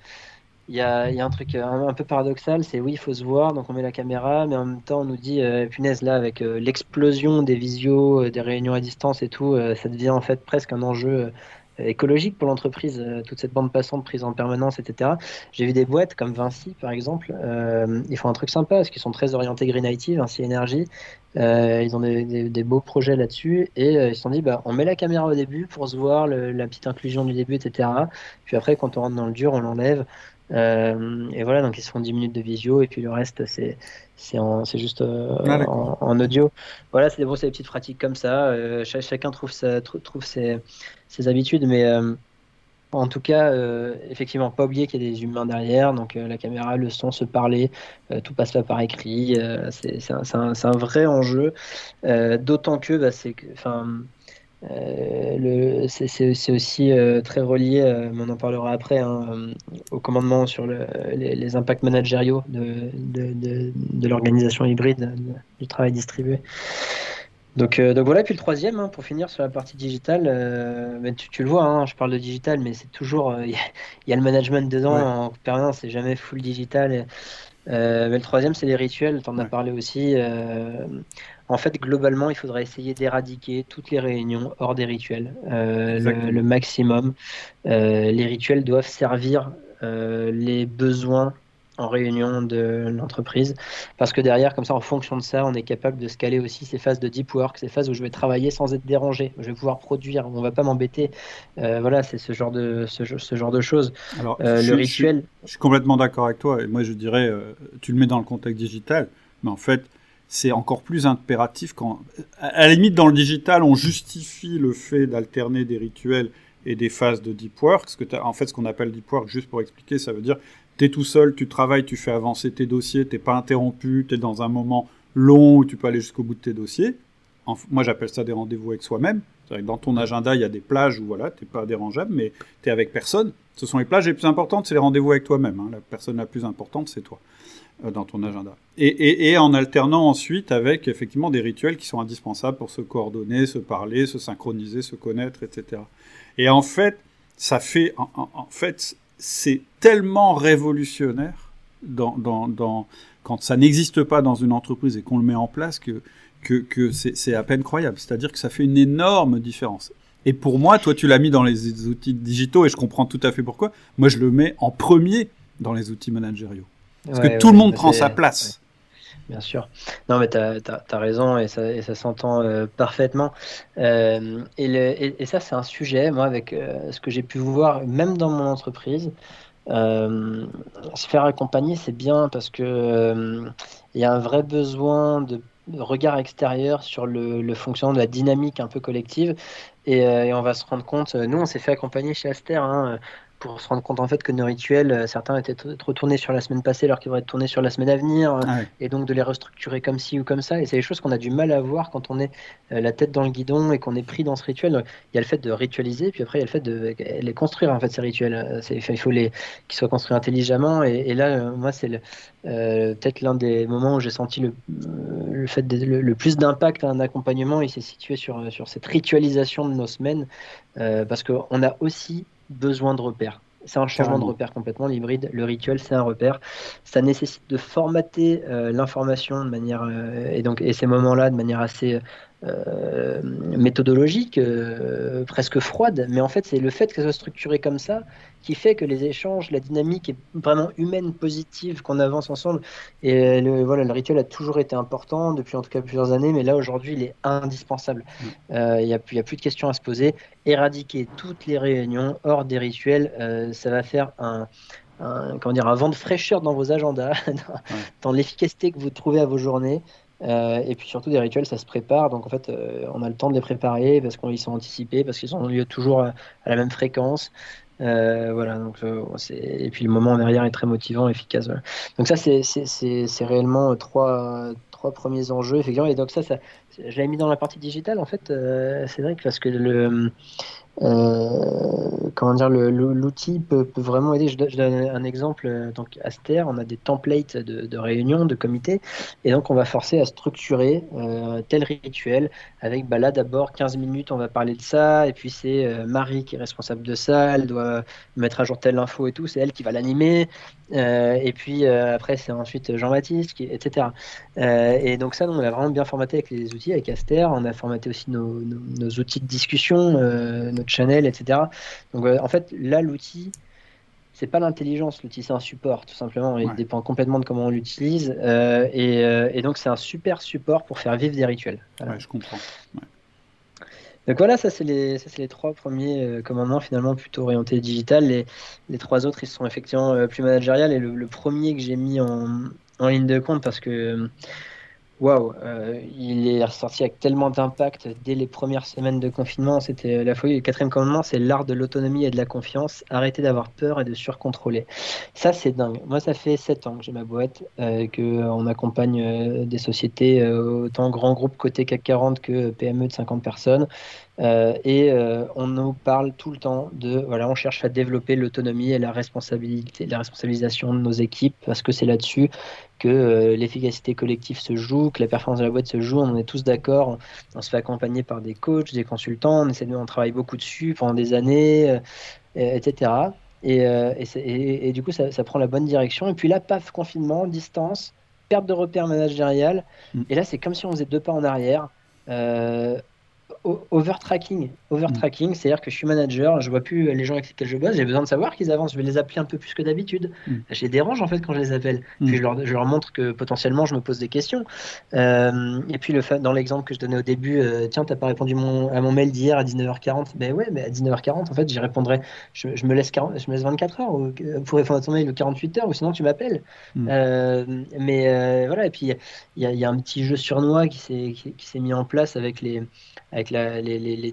il y, a, un truc un, peu paradoxal, c'est oui, il faut se voir, donc on met la caméra, mais en même temps on nous dit, punaise, là, avec l'explosion des visios, des réunions à distance et tout, ça devient en fait presque un enjeu écologique pour l'entreprise, euh, toute cette bande passante prise en permanence, etc. J'ai vu des boîtes comme Vinci, par exemple, euh, ils font un truc sympa parce qu'ils sont très orientés Green IT, Vinci Énergie. Euh, ils ont des, des, beaux projets là-dessus et euh, ils se sont dit bah, on met la caméra au début pour se voir la petite inclusion du début, etc. Puis après, quand on rentre dans le dur, on l'enlève. Euh, et voilà, donc ils se font 10 minutes de visio et puis le reste, c'est c'est juste ah, en, audio. Voilà, c'est des, des petites pratiques comme ça. chacun trouve, sa, trouve ses, ses habitudes, mais en tout cas, euh, effectivement, pas oublier qu'il y a des humains derrière, donc euh, la caméra, le son, se parler, euh, tout passe là par écrit, c'est un, vrai enjeu, d'autant que bah, c'est c'est aussi très relié, mais on en parlera après, hein, au commandement sur le, les, impacts managériaux de l'organisation hybride, du travail distribué. Donc, euh, donc voilà, puis le troisième, hein, pour finir sur la partie digitale, euh, mais tu, le vois, hein, je parle de digital, mais c'est toujours, euh, il y, a le management dedans en permanence, c'est jamais full digital. mais le troisième, c'est les rituels, tu en as parlé aussi. en fait, globalement, il faudrait essayer d'éradiquer toutes les réunions hors des rituels, le, le, maximum. les rituels doivent servir les besoins en réunion de l'entreprise. Parce que derrière, comme ça, en fonction de ça, on est capable de scaler aussi ces phases de deep work, ces phases où je vais travailler sans être dérangé. Je vais pouvoir produire, on va pas m'embêter. Euh, voilà, c'est ce genre de ce, ce, genre de choses. Alors, euh, le rituel. Je, suis complètement d'accord avec toi. Et moi, je dirais, euh, tu le mets dans le contexte digital, mais en fait, c'est encore plus impératif quand, à la limite, dans le digital, on justifie le fait d'alterner des rituels et des phases de deep work. Ce que en fait, ce qu'on appelle deep work, juste pour expliquer, ça veut dire tu es tout seul, tu travailles, tu fais avancer tes dossiers, t'es pas interrompu, tu es dans un moment long où tu peux aller jusqu'au bout de tes dossiers. moi, j'appelle ça des rendez-vous avec soi-même. Dans ton agenda, il y a des plages où voilà, tu n'es pas dérangeable, mais tu es avec personne. Ce sont les plages les plus importantes, c'est les rendez-vous avec toi-même. Hein. La personne la plus importante, c'est toi euh, dans ton agenda. Et, en alternant ensuite avec effectivement des rituels qui sont indispensables pour se coordonner, se parler, se synchroniser, se connaître, etc. Et en fait, ça fait, en, en fait, c'est tellement révolutionnaire dans, dans, quand ça n'existe pas dans une entreprise et qu'on le met en place que, que, que c'est à peine croyable. C'est-à-dire que ça fait une énorme différence. Et pour moi, toi, tu l'as mis dans les outils digitaux et je comprends tout à fait pourquoi. Moi, je le mets en premier dans les outils managériaux. Parce que tout le monde prend sa place. Bien sûr. Non, mais tu as, raison et ça, ça s'entend euh, parfaitement. Euh, et, et, ça, c'est un sujet, moi, avec euh, ce que j'ai pu voir, même dans mon entreprise, se faire accompagner, c'est bien parce que il y a un vrai besoin de regard extérieur sur le, fonctionnement de la dynamique un peu collective. Et, et on va se rendre compte, nous on s'est fait accompagner chez Aster, hein, pour se rendre compte en fait que nos rituels, euh, certains étaient retournés sur la semaine passée alors qu'ils vont être tournés sur la semaine à venir, euh, ah et donc de les restructurer comme ci ou comme ça. Et c'est des choses qu'on a du mal à voir quand on est euh, la tête dans le guidon et qu'on est pris dans ce rituel. il y a le fait de ritualiser, puis après il y a le fait de les construire en fait ces rituels. il faut les qu'ils soient construits intelligemment. Et, là, moi, c'est peut-être l'un des moments où j'ai senti le, le fait le, plus d'impact à un accompagnement. Il s'est situé sur sur cette ritualisation de nos semaines, parce qu'on a aussi besoin de repères. C'est un changement de repère complètement. L'hybride, le rituel, c'est un repère. Ça nécessite de formater euh, l'information de manière euh, et donc et ces moments-là de manière assez euh, méthodologique, presque froide. Mais en fait, c'est le fait que ça soit structuré comme ça qui fait que les échanges, la dynamique est vraiment humaine, positive, qu'on avance ensemble. Et le, voilà, le rituel a toujours été important, depuis en tout cas plusieurs années, mais là aujourd'hui, il est indispensable. Mm. Euh, il n'y a, a, plus de questions à se poser. Éradiquer toutes les réunions hors des rituels, euh, ça va faire un, comment dire, un vent de fraîcheur dans vos agendas, dans, l'efficacité que vous trouvez à vos journées. Euh, et puis surtout des rituels, ça se prépare, donc en fait on a le temps de les préparer parce qu'ils sont anticipés, parce qu'ils ont lieu toujours à la même fréquence. Euh, voilà, donc euh, et puis le moment derrière est très motivant, efficace. Donc ça, c'est réellement euh, trois, trois premiers enjeux, effectivement. Et donc ça, ça je l'ai mis dans la partie digitale, en fait, c'est parce que le, euh, comment dire, l'outil peut, vraiment aider. Je, donne un exemple. Euh, donc, Aster, on a des templates de, de réunions, de comités, et donc on va forcer à structurer euh, tel rituel avec bah là d'abord 15 minutes, on va parler de ça, et puis c'est euh, Marie qui est responsable de ça, elle doit mettre à jour telle info et tout, c'est elle qui va l'animer, et puis après c'est ensuite Jean-Baptiste, etc. et donc ça, on a vraiment bien formaté avec les outils, avec Aster, on a formaté aussi nos outils de discussion, nos Channel, etc. Donc euh, en fait, là, l'outil, c'est pas l'intelligence, l'outil c'est un support tout simplement. Il dépend complètement de comment on l'utilise euh, euh, et, donc c'est un super support pour faire vivre des rituels. Ouais, je comprends. Donc voilà, ça c'est les, les trois premiers commandements finalement plutôt orientés digital. Les, les trois autres ils sont effectivement plus managériales et le, premier que j'ai mis en, en, ligne de compte parce que Waouh, euh, il est ressorti avec tellement d'impact dès les premières semaines de confinement. C'était la folie. Le quatrième commandement, c'est l'art de l'autonomie et de la confiance. Arrêtez d'avoir peur et de surcontrôler. Ça, c'est dingue. Moi, ça fait sept ans que j'ai ma boîte, euh, qu'on accompagne euh, des sociétés, autant grands groupes côté CAC 40 que PME de 50 personnes. Euh, et euh, on nous parle tout le temps de, voilà, on cherche à développer l'autonomie et la responsabilité, la responsabilisation de nos équipes, parce que c'est là-dessus que euh, l'efficacité collective se joue, que la performance de la boîte se joue. On est tous d'accord. On, se fait accompagner par des coachs, des consultants. On essaie de, on travaille beaucoup dessus pendant des années, etc. Et, et, et, du coup, ça, ça, prend la bonne direction. Et puis là, paf, confinement, distance, perte de repères managérial. Mm. Et là, c'est comme si on faisait deux pas en arrière. Euh, overtracking. Overtracking, mm. c'est-à-dire que je suis manager, je vois plus les gens avec lesquels je bosse, j'ai besoin de savoir qu'ils avancent, je vais les appeler un peu plus que d'habitude. Mm. Je les dérange en fait quand je les appelle. Mm. Puis je leur, je leur, montre que potentiellement je me pose des questions. Euh, et puis le dans l'exemple que je donnais au début, euh, tiens, t'as pas répondu à mon mail d'hier à 19h40. Ben ouais, mais à 19h40, en fait, j'y répondrai. Je, me laisse 40, je me laisse 24 heures ou, pour répondre à ton mail ou 48 heures, ou sinon tu m'appelles. Euh, mais voilà, et puis il y, y, a un petit jeu surnois qui s'est qui, s'est mis en place avec les avec les,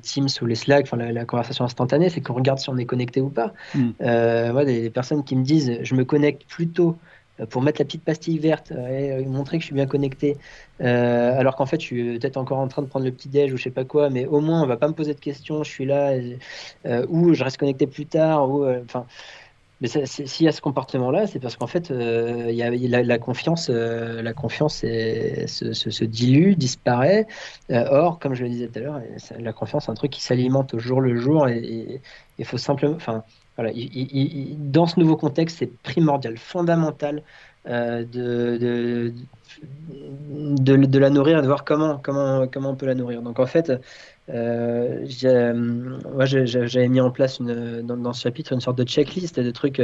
Teams ou les Slack, enfin, la, conversation instantanée, c'est qu'on regarde si on est connecté ou pas. Mm. Euh, des, personnes qui me disent je me connecte plutôt euh, pour mettre la petite pastille verte euh, et montrer que je suis bien connecté, alors qu'en fait je suis peut-être encore en train de prendre le petit déj ou je sais pas quoi, mais au moins on va pas me poser de questions, je suis là, ou je reste connecté plus tard, ou enfin. Mais s'il y a ce comportement-là, c'est parce qu'en fait, euh, la, confiance, euh, la confiance se, dilue, disparaît. Euh, or, comme je le disais tout à l'heure, la confiance, c'est un truc qui s'alimente au jour le jour et il faut simplement, enfin, voilà, dans ce nouveau contexte, c'est primordial, fondamental de, de, de, la nourrir et de voir comment, comment, comment on peut la nourrir. Donc en fait, euh, moi j'avais mis en place une, dans, dans, ce chapitre une sorte de checklist de trucs,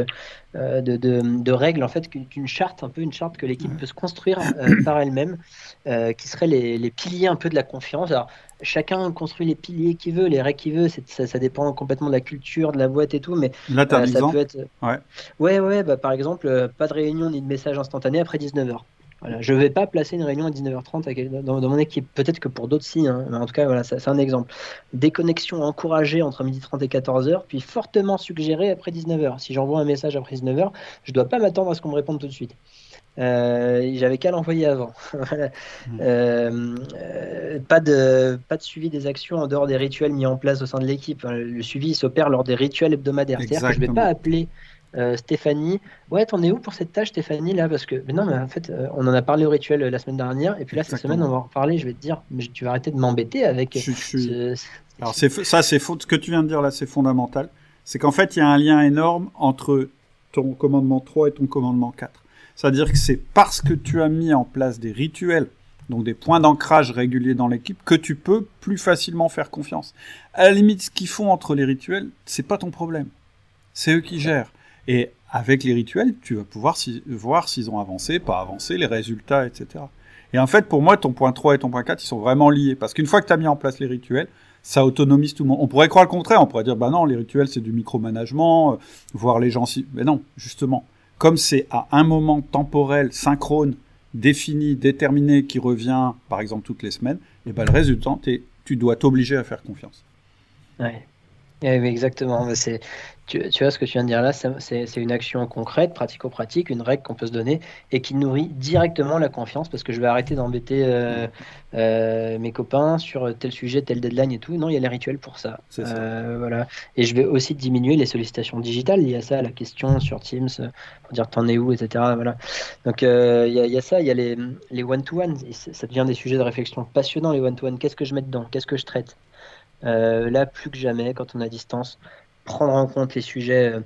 euh, de, de, de, règles, en fait, qu'une charte, un peu une charte que l'équipe peut se construire euh, par elle-même, euh, qui seraient les, les, piliers un peu de la confiance. Alors, chacun construit les piliers qu'il veut, les règles qu'il veut, ça, ça, dépend complètement de la culture, de la boîte et tout, mais ça peut être. Ouais, ouais, ouais bah, par exemple, pas de réunion ni de message instantané après 19h. Voilà, je ne vais pas placer une réunion à 19h30 dans, dans mon équipe. Peut-être que pour d'autres, si. Hein. Mais en tout cas, voilà, c'est un exemple. Déconnexion encouragée entre 12h30 et 14h, puis fortement suggérée après 19h. Si j'envoie un message après 19h, je ne dois pas m'attendre à ce qu'on me réponde tout de suite. Euh, J'avais qu'à l'envoyer avant. voilà. Mmh. euh, euh, pas, de, pas de suivi des actions en dehors des rituels mis en place au sein de l'équipe. Le suivi s'opère lors des rituels hebdomadaires. C'est-à-dire que je ne vais pas appeler euh, Stéphanie, ouais, t'en es où pour cette tâche, Stéphanie, là Parce que, mais non, mais en fait, euh, on en a parlé au rituel euh, la semaine dernière, et puis là, cette semaine, on va en reparler. Je vais te dire, mais tu vas arrêter de m'embêter avec. Je, je... Ce... Alors, c'est ça, c'est faux. Ce que tu viens de dire là, c'est fondamental. C'est qu'en fait, il y a un lien énorme entre ton commandement 3 et ton commandement 4. C'est-à-dire que c'est parce que tu as mis en place des rituels, donc des points d'ancrage réguliers dans l'équipe, que tu peux plus facilement faire confiance. À la limite, ce qu'ils font entre les rituels, c'est pas ton problème. C'est eux qui gèrent. Et avec les rituels, tu vas pouvoir voir s'ils ont avancé, pas avancé, les résultats, etc. Et en fait, pour moi, ton point 3 et ton point 4, ils sont vraiment liés. Parce qu'une fois que tu as mis en place les rituels, ça autonomise tout le monde. On pourrait croire le contraire, on pourrait dire, bah non, les rituels, c'est du micromanagement, euh, voir les gens si... Mais non, justement, comme c'est à un moment temporel, synchrone, défini, déterminé, qui revient, par exemple, toutes les semaines, et ben le résultat, tu dois t'obliger à faire confiance. Oui, exactement. C'est, tu, tu, vois ce que tu viens de dire là, c'est une action concrète, pratico-pratique, une règle qu'on peut se donner et qui nourrit directement la confiance parce que je vais arrêter d'embêter euh, euh, mes copains sur tel sujet, tel deadline et tout. Non, il y a les rituels pour ça. ça. Euh, voilà. Et je vais aussi diminuer les sollicitations digitales liées à ça, la question sur Teams pour dire t'en es où, etc. Voilà. Donc il y, y, a ça, il y a les, les one-to-one. -one. Ça devient des sujets de réflexion passionnants, les one-to-one. -one. Qu'est-ce que je mets dedans? Qu'est-ce que je traite? Là, plus que jamais, quand on a distance, prendre en compte les sujets euh,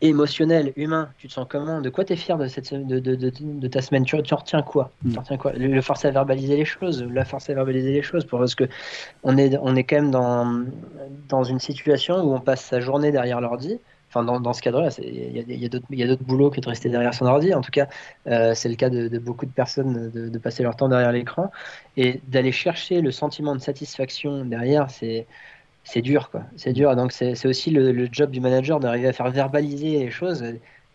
émotionnels, humains. Tu te sens comment? De quoi tu es fier de, cette, de, de, de, de ta semaine? Tu, tu, retiens quoi, mm. tu retiens quoi? Le, le, forcer à verbaliser les choses, la forcer à verbaliser les choses, pour, parce que on est, on est quand même dans, dans une situation où on passe sa journée derrière l'ordi. Enfin, dans, dans ce cadre-là, il y a, y a d'autres boulots que de rester derrière son ordi. En tout cas, euh, c'est le cas de, de, beaucoup de personnes de, de passer leur temps derrière l'écran et d'aller chercher le sentiment de satisfaction derrière. C'est c'est dur, quoi. C'est dur. Donc, c'est aussi le, le, job du manager d'arriver à faire verbaliser les choses.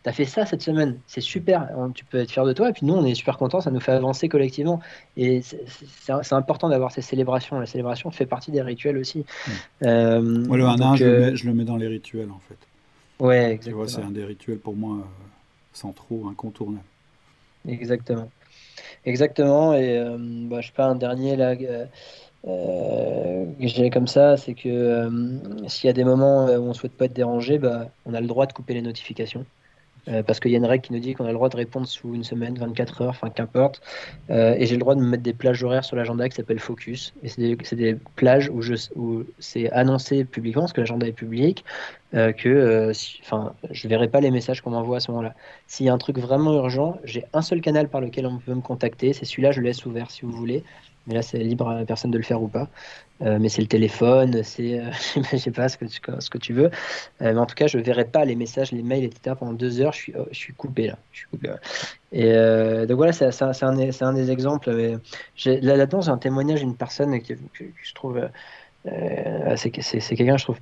Tu as fait ça cette semaine, c'est super. Tu peux être fier de toi. Et puis, nous, on est super contents. Ça nous fait avancer collectivement. Et c'est important d'avoir ces célébrations. La célébration fait partie des rituels aussi. Mmh. Euh, Moi, le 1 je, euh... je, le mets dans les rituels, en fait. Ouais, exactement. C'est un des rituels pour moi euh, centraux, incontournables. Exactement. Exactement. Et euh, bah, je sais pas, un dernier là. Euh, que je dirais comme ça, c'est que euh, s'il y a des moments où on ne souhaite pas être dérangé, bah, on a le droit de couper les notifications. Euh, parce qu'il y a une règle qui nous dit qu'on a le droit de répondre sous une semaine, 24 heures, enfin qu'importe. Euh, et j'ai le droit de me mettre des plages horaires sur l'agenda qui s'appelle Focus. Et c'est des, plages où, où c'est annoncé publiquement, parce que l'agenda est public, euh, que enfin, je verrai pas les messages qu'on m'envoie à ce moment-là. S'il y a un truc vraiment urgent, j'ai un seul canal par lequel on peut me contacter. C'est celui-là, je le laisse ouvert si vous voulez. Mais là, c'est libre à la personne de le faire ou pas. Euh, mais c'est le téléphone, c'est, euh, je sais pas ce que, ce que tu veux. Euh, mais en tout cas, je verrai pas les messages, les mails, etc. pendant deux heures. Je suis, je suis coupé là. Je suis coupé. Et euh, donc voilà, c'est un, un, des exemples. Là, là-dedans, j'ai un témoignage d'une personne que, que, que je trouve c'est quelqu'un je trouve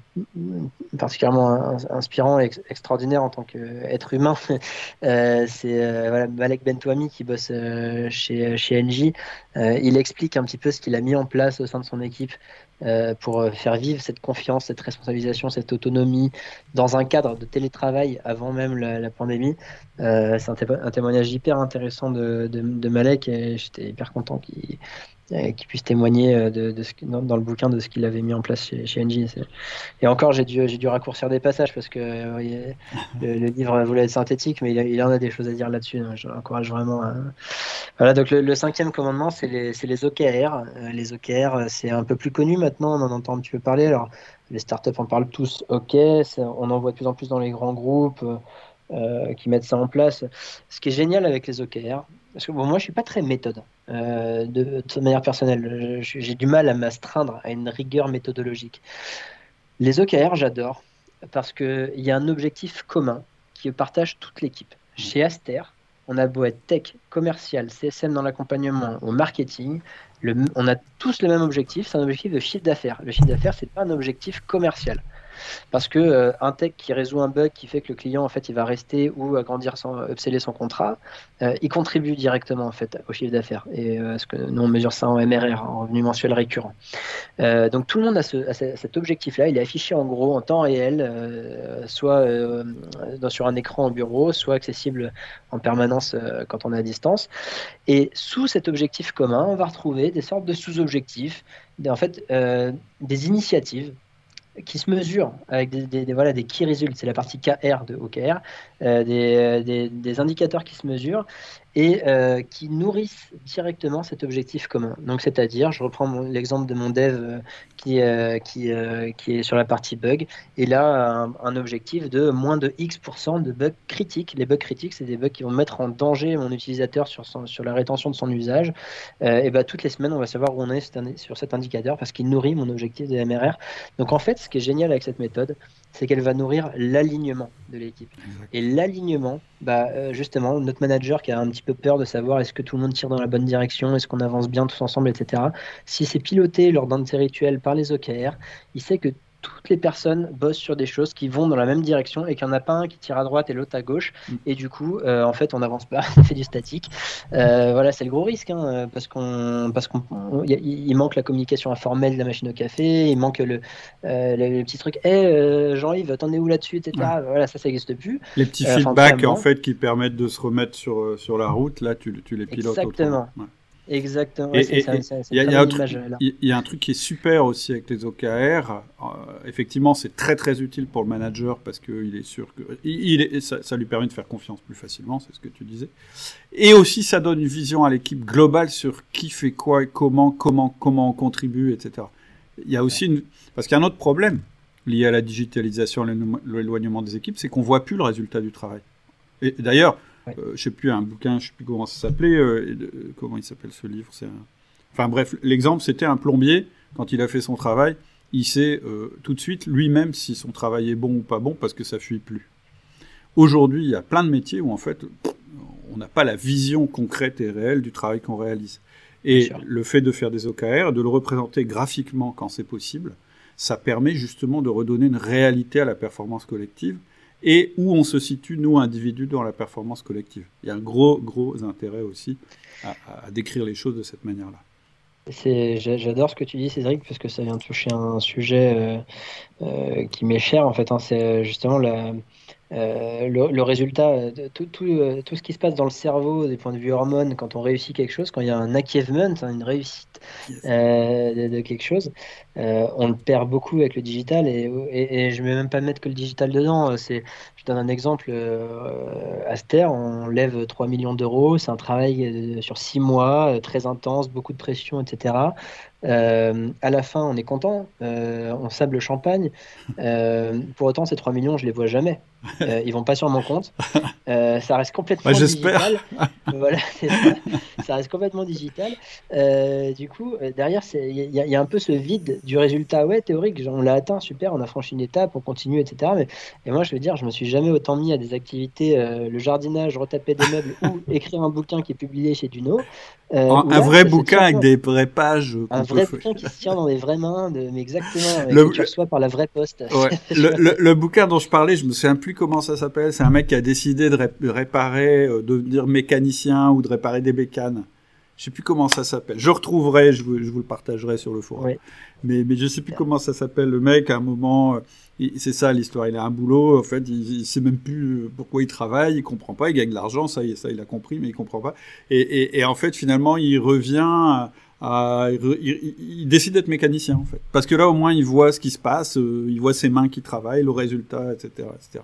particulièrement inspirant et ex extraordinaire en tant qu'être humain. euh, c'est euh, voilà, Malek Bentouami qui bosse euh, chez, chez. Euh, il explique un petit peu ce qu'il a mis en place au sein de son équipe euh, pour faire vivre cette confiance, cette responsabilisation, cette autonomie dans un cadre de télétravail avant même la, pandémie. c'est un, té un, témoignage hyper intéressant de, de, de Malek et j'étais hyper content qu'il euh, qui puisse témoigner euh, de, ce, dans, le bouquin de ce qu'il avait mis en place chez, chez NG. Et encore, j'ai dû, raccourcir des passages parce que euh, le, livre voulait être synthétique, mais il, il, en a des choses à dire là-dessus. Je l'encourage vraiment. Voilà, donc le, cinquième commandement, c'est les, OKR. les OKR, c'est un peu plus connu maintenant, on en entend un petit peu parler. Alors, les startups en parlent tous, ok, on en voit de plus en plus dans les grands groupes. Euh, qui mettent ça en place. Ce qui est génial avec les OKR, parce que moi je suis pas très méthode de, de manière personnelle. J'ai du mal à m'astreindre à une rigueur méthodologique. Les OKR, j'adore parce qu'il y a un objectif commun qui partage toute l'équipe. Chez Aster, on a beau être tech, commercial, CSM dans l'accompagnement, au marketing, on a tous le même objectif, c'est un objectif de chiffre d'affaires. Le chiffre d'affaires, c'est pas un objectif commercial. Parce que euh, un tech qui résout un bug qui fait que le client en fait il va rester ou agrandir son upseller son contrat, euh, il contribue directement en fait au chiffre d'affaires. Et euh, ce que nous on mesure ça en MRR, en revenu mensuel récurrent. donc tout le monde a, cet objectif-là. Il est affiché en gros en temps réel, soit sur un écran au bureau, soit accessible en permanence quand on est à distance. Et sous cet objectif commun, on va retrouver des sortes de sous-objectifs, en fait des initiatives qui se mesurent avec des, des, voilà, des key results, c'est la partie KR de OKR, euh, des, des, indicateurs qui se mesurent et euh, qui nourrissent directement cet objectif commun. Donc, c'est-à-dire, je reprends l'exemple de mon dev euh, qui, qui, est sur la partie bug, et là, un, objectif de moins de X% de bugs critiques. Les bugs critiques, c'est des bugs qui vont mettre en danger mon utilisateur sur, la rétention de son usage. et ben toutes les semaines, on va savoir où on est sur cet indicateur parce qu'il nourrit mon objectif de MRR. Donc, en fait, ce qui est génial avec cette méthode, c'est qu'elle va nourrir l'alignement de l'équipe. Et l'alignement, bah, euh, justement, notre manager qui a un petit peu peur de savoir est-ce que tout le monde tire dans la bonne direction, est-ce qu'on avance bien tous ensemble, etc. Si c'est piloté lors d'un de ces rituels par les OKR, il sait que toutes les personnes bossent sur des choses qui vont dans la même direction et qu'il n'y en a pas un qui tire à droite et l'autre à gauche. Mm. Et du coup, euh, en fait, on n'avance pas, on fait du statique. Euh, voilà, c'est le gros risque hein, parce qu'on parce qu'on il manque la communication informelle de la machine au café, il manque le, euh, le, petit truc. Hé, Jean-Yves, t'en es où là-dessus, etc. Voilà, ça, ça n'existe plus. Les petits feedbacks en fait qui permettent de se remettre sur sur la route, là, tu, tu les pilotes. Exactement. Exactement. Il y, a un truc qui est super aussi avec les OKR. Euh, effectivement, c'est très très utile pour le manager parce qu'il est sûr que il est, ça, lui permet de faire confiance plus facilement, c'est ce que tu disais. Et aussi, ça donne une vision à l'équipe globale sur qui fait quoi, et comment, comment, comment on contribue, etc. Il y a aussi une... parce qu'il y a un autre problème lié à la digitalisation, l'éloignement des équipes, c'est qu'on voit plus le résultat du travail. Et d'ailleurs, euh, je sais plus, un bouquin, je sais plus comment ça s'appelait, euh, comment il s'appelle ce livre. C'est Enfin bref, l'exemple, c'était un plombier, quand il a fait son travail, il sait euh, tout de suite lui-même si son travail est bon ou pas bon parce que ça fuit plus. Aujourd'hui, il y a plein de métiers où en fait, on n'a pas la vision concrète et réelle du travail qu'on réalise. Et le fait de faire des OKR, de le représenter graphiquement quand c'est possible, ça permet justement de redonner une réalité à la performance collective et où on se situe, nous, individus, dans la performance collective. Il y a un gros, gros intérêt aussi à, décrire les choses de cette manière-là. J'adore ce que tu dis, Cédric, parce que ça vient toucher un sujet euh, euh, qui m'est cher, en fait. Hein. c'est justement la, euh, le, résultat, euh, tout, tout, euh, tout, ce qui se passe dans le cerveau, des points de vue hormones, quand on réussit quelque chose, quand il y a un achievement, hein, une réussite de, quelque chose, on le perd beaucoup avec le digital et, et, je ne vais même pas mettre que le digital dedans. C'est, je donne un exemple, Aster, on lève 3 millions d'euros, c'est un travail sur 6 mois, très intense, beaucoup de pression, etc. à la fin, on est content, on sable le champagne. pour autant, ces 3 millions, je les vois jamais. Euh, ils vont pas sur mon compte. Euh, ça reste complètement bah, digital. voilà, ça. ça. reste complètement digital. Euh, du coup, derrière, il y, a un peu ce vide du résultat. Ouais, théorique, on l'a atteint, super, on a franchi une étape, on continue, etc. Mais, et moi, je veux dire, je me suis jamais autant mis à des activités, le jardinage, retaper des meubles ou écrire un bouquin qui est publié chez Duno. un vrai bouquin avec des vraies pages. Un vrai bouquin qui se tient dans des vraies mains, de, mais exactement, le... que tu reçois par la vraie poste. le, le, bouquin dont je parlais, je me souviens plus comment ça s'appelle. C'est un mec qui a décidé de réparer, euh, de devenir mécanicien ou de réparer des bécanes. Je sais plus comment ça s'appelle. Je retrouverai, je vous, le partagerai sur le forum. Mais, mais je sais plus comment ça s'appelle. Le mec, à un moment, euh, c'est ça l'histoire. Il a un boulot. En fait, il, ne sait même plus euh, pourquoi il travaille. Il comprend pas. Il gagne de l'argent. Ça, ça, il a compris, mais il comprend pas. Et, en fait, finalement, il revient. À, il, décide d'être mécanicien en fait parce que là au moins il voit ce qui se passe il voit ses mains qui travaillent le résultat etc etc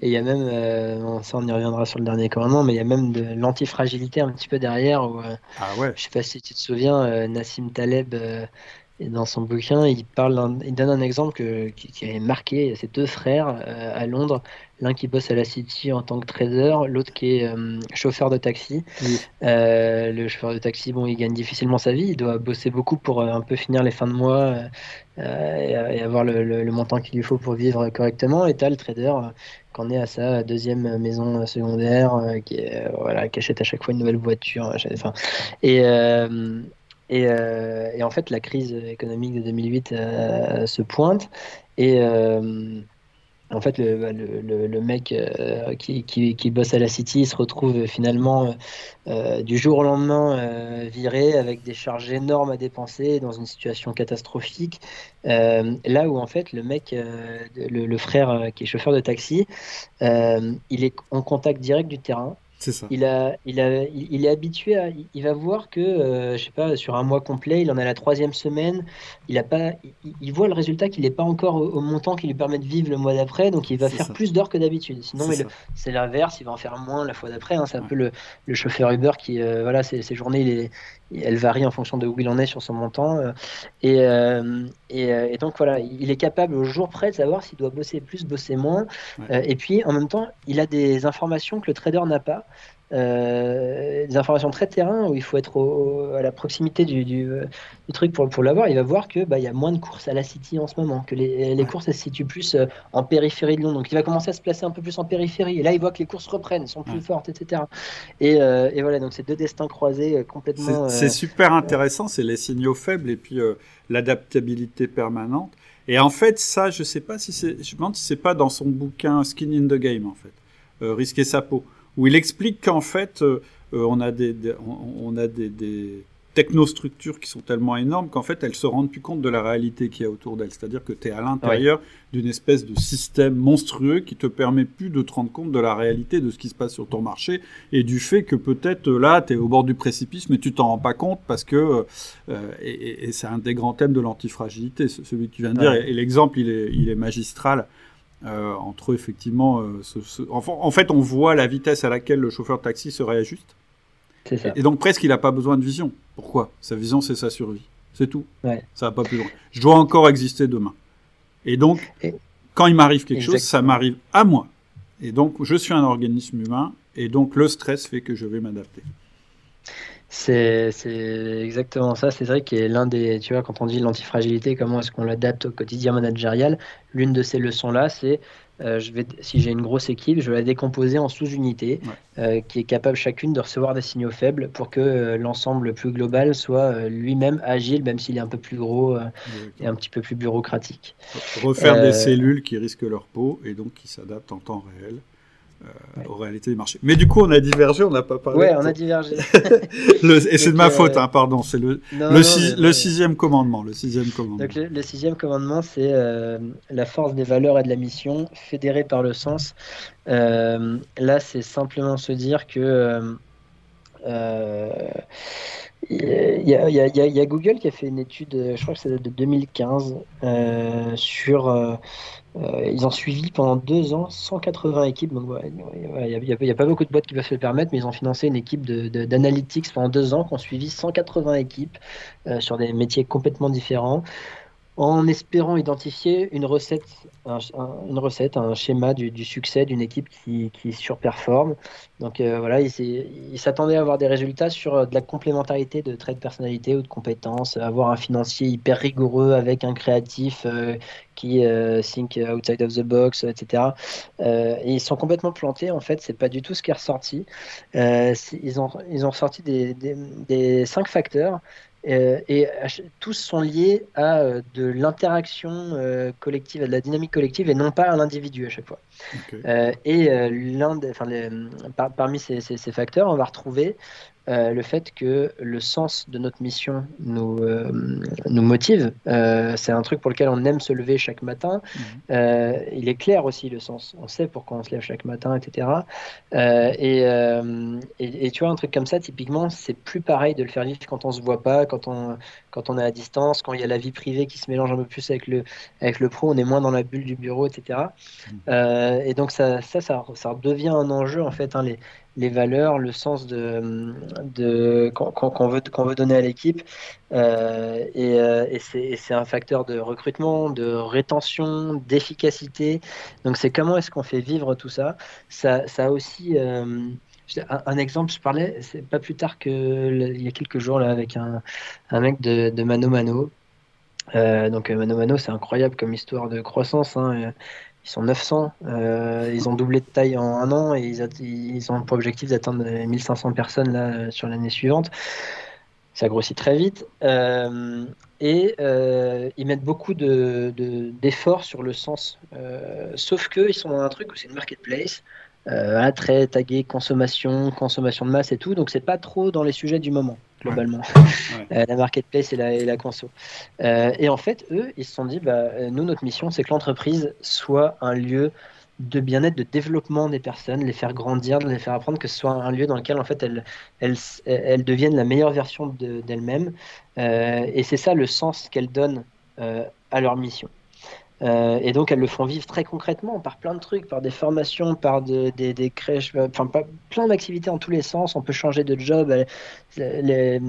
et il y a même, euh, ça on y reviendra sur le dernier commandement, mais il y a même de l'antifragilité un petit peu derrière. Où, euh, ah ouais. Je sais pas si tu te souviens, euh, Nassim Taleb Et dans son bouquin, il, parle il donne un exemple qui, qui est marqué. C'est deux frères à Londres l'un qui bosse à la City en tant que trader, l'autre qui est euh, chauffeur de taxi. Euh, le chauffeur de taxi, bon, il gagne difficilement sa vie, il doit bosser beaucoup pour euh, un peu finir les fins de mois et, avoir le, montant qu'il lui faut pour vivre correctement. Et tu as le trader qui en est à sa deuxième maison secondaire, qui, voilà, qui achète à chaque fois une nouvelle voiture. Enfin, et, et, et, en fait, la crise économique de 2008 se pointe. Et, en fait, le, bah, mec euh, qui, bosse à la City se retrouve finalement euh, du jour au lendemain euh, viré avec des charges énormes à dépenser dans une situation catastrophique. là où en fait le mec, le, frère qui est chauffeur de taxi, il est en contact direct du terrain. Il, a, il, a, il est habitué à. Il va voir que, euh, je sais pas, sur un mois complet, il en a la troisième semaine. Il, a pas, il, voit le résultat qu'il n'est pas encore au, montant qui lui permet de vivre le mois d'après. Donc il va faire plus d'heures que d'habitude. Sinon, c'est l'inverse. Il va en faire moins la fois d'après. Hein. C'est un peu le, le, chauffeur Uber qui, euh, voilà, ses, journées, il est, elle varie en fonction de où il en est sur son montant. Euh, et, et, et, donc voilà, il est capable au jour près de savoir s'il doit bosser plus, bosser moins. et puis en même temps, il a des informations que le trader n'a pas. Euh, des informations très terrain où il faut être à la proximité du, du, euh, truc pour, pour l'avoir, il va voir que bah, il y a moins de courses à la City en ce moment, que les, les courses elles se situent plus euh, en périphérie de Lyon. Donc il va commencer à se placer un peu plus en périphérie. Et là, il voit que les courses reprennent, sont plus fortes, etc. Et, et, voilà, donc c'est deux destins croisés complètement. C'est super intéressant, c'est les signaux faibles et puis l'adaptabilité permanente. Et en fait, ça, je sais pas si c'est, je me demande si c'est pas dans son bouquin Skin in the Game en fait, risquer sa peau où il explique qu'en fait, euh, euh, on a des, on a des, technostructures qui sont tellement énormes qu'en fait, elles se rendent plus compte de la réalité qu'il y a autour d'elles. C'est-à-dire que tu es à l'intérieur d'une espèce de système monstrueux qui te permet plus de te rendre compte de la réalité de ce qui se passe sur ton marché et du fait que peut-être euh, là, tu es au bord du précipice, mais tu t'en rends pas compte parce que, et, c'est un des grands thèmes de l'antifragilité, celui que tu viens de dire, et, l'exemple, il est, il est magistral. Euh, entre effectivement, euh, en fait, on voit la vitesse à laquelle le chauffeur de taxi se réajuste. Ça. Et, donc presque, il n'a pas besoin de vision. Pourquoi? Sa vision, c'est sa survie. C'est tout. Ça va pas plus loin. Je dois encore exister demain. Et donc, quand il m'arrive quelque chose, ça m'arrive à moi. Et donc, je suis un organisme humain. Et donc, le stress fait que je vais m'adapter. C'est exactement ça. C'est vrai que l'un des, tu vois, quand on dit l'antifragilité, comment est-ce qu'on l'adapte au quotidien managérial, l'une de ces leçons-là, c'est euh, je vais, si j'ai une grosse équipe, je vais la décomposer en sous-unités euh, qui est capable chacune de recevoir des signaux faibles pour que euh, l'ensemble plus global soit lui-même agile, même s'il est un peu plus gros et un petit peu plus bureaucratique. Refaire des cellules qui risquent leur peau et donc qui s'adaptent en temps réel. Euh, aux réalités du marché. Mais du coup, on a divergé, on n'a pas parlé. Ouais, on a divergé. et c'est de ma faute, hein, pardon. C'est le, le, sixième commandement. Le sixième commandement. Donc, le, sixième commandement, c'est euh, la force des valeurs et de la mission, fédérée par le sens. Euh, là, c'est simplement se dire que. Il y, a, y, y, a, Google qui a fait une étude, je crois que c'est de 2015, sur euh, ils ont suivi pendant deux ans 180 équipes. Donc, il n'y a, pas beaucoup de boîtes qui peuvent se le permettre, mais ils ont financé une équipe d'analytics pendant deux ans qui ont suivi 180 équipes euh, sur des métiers complètement différents en espérant identifier une recette, un, schéma du, succès d'une équipe qui, surperforme. Donc euh, voilà, il, s'attendait à avoir des résultats sur euh, de la complémentarité de traits de personnalité ou de compétences, avoir un financier hyper rigoureux avec un créatif euh, qui think outside of the box, etc. et ils sont complètement plantés. En fait, c'est pas du tout ce qui est ressorti. ils ont ressorti des cinq facteurs euh, et tous sont liés à euh, de l'interaction euh, collective, à de la dynamique collective et non pas à l'individu à chaque fois. et l'un, enfin, parmi ces, ces, facteurs, on va retrouver euh, le fait que le sens de notre mission nous, euh, nous motive. Euh, c'est un truc pour lequel on aime se lever chaque matin. Mhm. il est clair aussi le sens. On sait pourquoi on se lève chaque matin, etc. Et, et, tu vois, un truc comme ça, typiquement, c'est plus pareil de le faire vivre quand on se voit pas, quand on, quand on est à distance, quand il y a la vie privée qui se mélange un peu plus avec le, avec le pro, on est moins dans la bulle du bureau, etc. Mhm. et donc ça, ça, ça, ça, devient un enjeu, en fait. Hein, les, les valeurs, le sens de, de qu'on veut, qu'on veut donner à l'équipe. Euh, et, euh, et c'est un facteur de recrutement, de rétention, d'efficacité. Donc c'est comment est-ce qu'on fait vivre tout ça? Ça, ça aussi... Euh, un, exemple, je parlais, c'est pas plus tard que il y a quelques jours là avec un, un mec de, de Mano Mano. Donc Mano Mano, c'est incroyable comme histoire de croissance. Hein. Ils sont 900, euh, ils ont doublé de taille en un an et ils, ont pour objectif d'atteindre 1500 personnes là, sur l'année suivante. Ça grossit très vite. Euh, et euh, ils mettent beaucoup d'efforts de, sur le sens. sauf qu'ils sont dans un truc où c'est une marketplace très tagué consommation, consommation de masse et tout. Donc c'est pas trop dans les sujets du moment globalement, euh, la marketplace et la, et la conso. Euh, et en fait, eux, ils se sont dit, bah, nous, notre mission, c'est que l'entreprise soit un lieu de bien-être, de développement des personnes, les faire grandir, les faire apprendre, que ce soit un lieu dans lequel en fait elles, elles, elles deviennent la meilleure version d'elles-mêmes. Euh, et c'est ça le sens qu'elles donnent euh, à leur mission. Euh, et donc, elles le font vivre très concrètement par plein de trucs, par des formations, par des, crèches, euh, enfin, plein d'activités en tous les sens. On peut changer de job. Euh, les,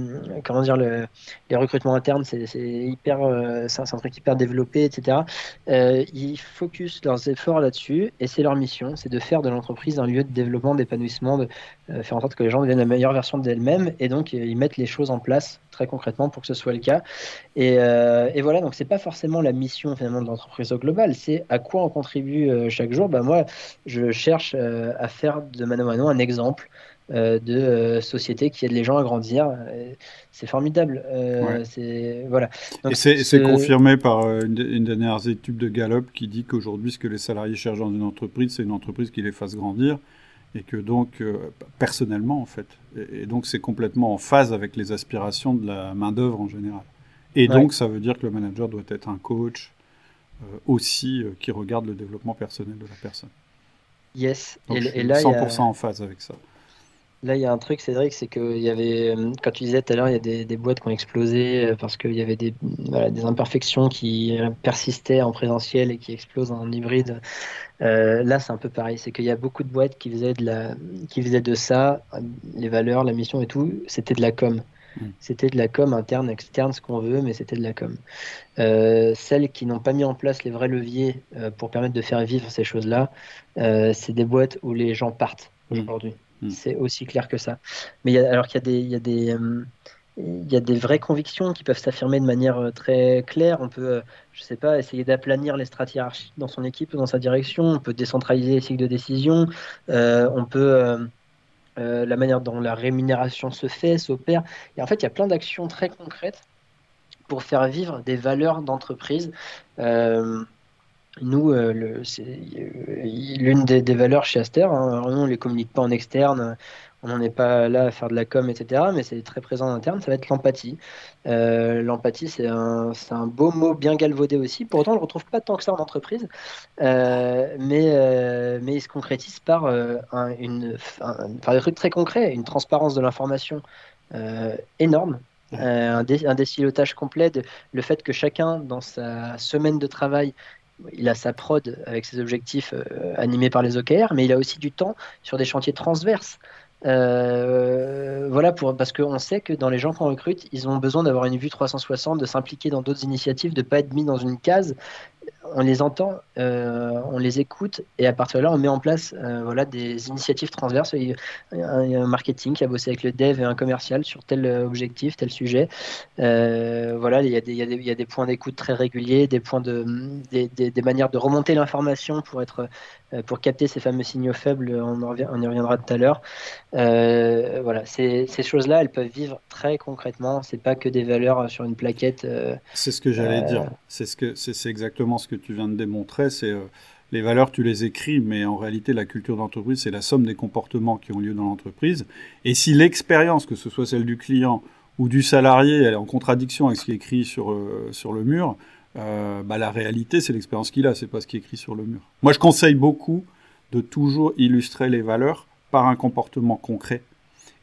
comment dire, le, les recrutements internes, c'est hyper, c'est un truc hyper développé, etc. ils focus leurs efforts là-dessus et c'est leur mission, c'est de faire de l'entreprise un lieu de développement, d'épanouissement, de faire en sorte que les gens deviennent la meilleure version d'elles-mêmes et donc ils mettent les choses en place très concrètement pour que ce soit le cas. Et, et voilà, donc c'est pas forcément la mission finalement de l'entreprise au global, c'est à quoi on contribue euh, chaque jour. Ben moi, je cherche euh, à faire de mano mano un exemple euh, de société qui aide les gens à grandir. C'est formidable. C'est voilà. Et c'est confirmé par une, une, dernière étude de Gallup qui dit qu'aujourd'hui, ce que les salariés cherchent dans une entreprise, c'est une entreprise qui les fasse grandir et que donc personnellement en fait. Et, donc c'est complètement en phase avec les aspirations de la main d'œuvre en général. Et donc ça veut dire que le manager doit être un coach, euh, aussi euh, qui regarde le développement personnel de la personne. Yes, et, là, 100% en phase avec ça. Là, il y a un truc, Cédric, c'est qu'il y avait, euh, quand tu disais tout à l'heure, il y a des, boîtes qui ont explosé parce qu'il y avait des, des, imperfections qui persistaient en présentiel et qui explosent en hybride. là, c'est un peu pareil. C'est qu'il y a beaucoup de boîtes qui faisaient de, la, qui faisaient de ça, les valeurs, la mission et tout, c'était de la com. Mm. C'était de la com interne, externe, ce qu'on veut, mais c'était de la com. Euh, celles qui n'ont pas mis en place les vrais leviers euh, pour permettre de faire vivre ces choses-là, euh, c'est des boîtes où les gens partent mm. aujourd'hui. Mm. C'est aussi clair que ça. Mais alors qu'il y, a des, il y a des vraies convictions qui peuvent s'affirmer de manière très claire. On peut, je sais pas, essayer d'aplanir les strates dans son équipe ou dans sa direction. On peut décentraliser les cycles de décision. on peut euh, la manière dont la rémunération se fait, s'opère. Et en fait, il y a plein d'actions très concrètes pour faire vivre des valeurs d'entreprise. Euh, nous, euh, l'une des, des, valeurs chez Aster, hein, on ne les communique pas en externe, on n'en est pas là à faire de la com, etc. Mais c'est très présent en interne, ça va être l'empathie. Euh, l'empathie, c'est un, un, beau mot bien galvaudé aussi. Pourtant, on ne le retrouve pas tant que ça en entreprise. Euh, mais, euh, mais il se concrétise par, un, une, par des trucs très concrets, une transparence de l'information énorme. un, dé, un décilotage complet, de, le fait que chacun, dans sa semaine de travail, il a sa prod avec ses objectifs animés par les OKR, mais il a aussi du temps sur des chantiers transverses. Euh, voilà, pour, parce qu'on sait que dans les gens qu'on recrute, ils ont besoin d'avoir une vue 360, de s'impliquer dans d'autres initiatives, de ne pas être mis dans une case on les entend, euh, on les écoute, et à partir de là, on met en place euh, voilà, des initiatives transverses. Il y, a un, marketing qui a bossé avec le dev et un commercial sur tel objectif, tel sujet. Euh, voilà, il y, a des, points d'écoute très réguliers, des points de, des, manières de remonter l'information pour être, pour capter ces fameux signaux faibles. On, on y reviendra tout à l'heure. voilà, ces, ces choses-là, elles peuvent vivre très concrètement. C'est pas que des valeurs sur une plaquette. c'est ce que j'allais dire. C'est ce que c'est exactement ce que tu viens de démontrer, c'est euh, les valeurs, tu les écris, mais en réalité, la culture d'entreprise, c'est la somme des comportements qui ont lieu dans l'entreprise. Et si l'expérience, que ce soit celle du client ou du salarié, elle est en contradiction avec ce qui est écrit sur, euh, sur le mur, euh, bah, la réalité, c'est l'expérience qu'il a, c'est pas ce qui est écrit sur le mur. Moi, je conseille beaucoup de toujours illustrer les valeurs par un comportement concret.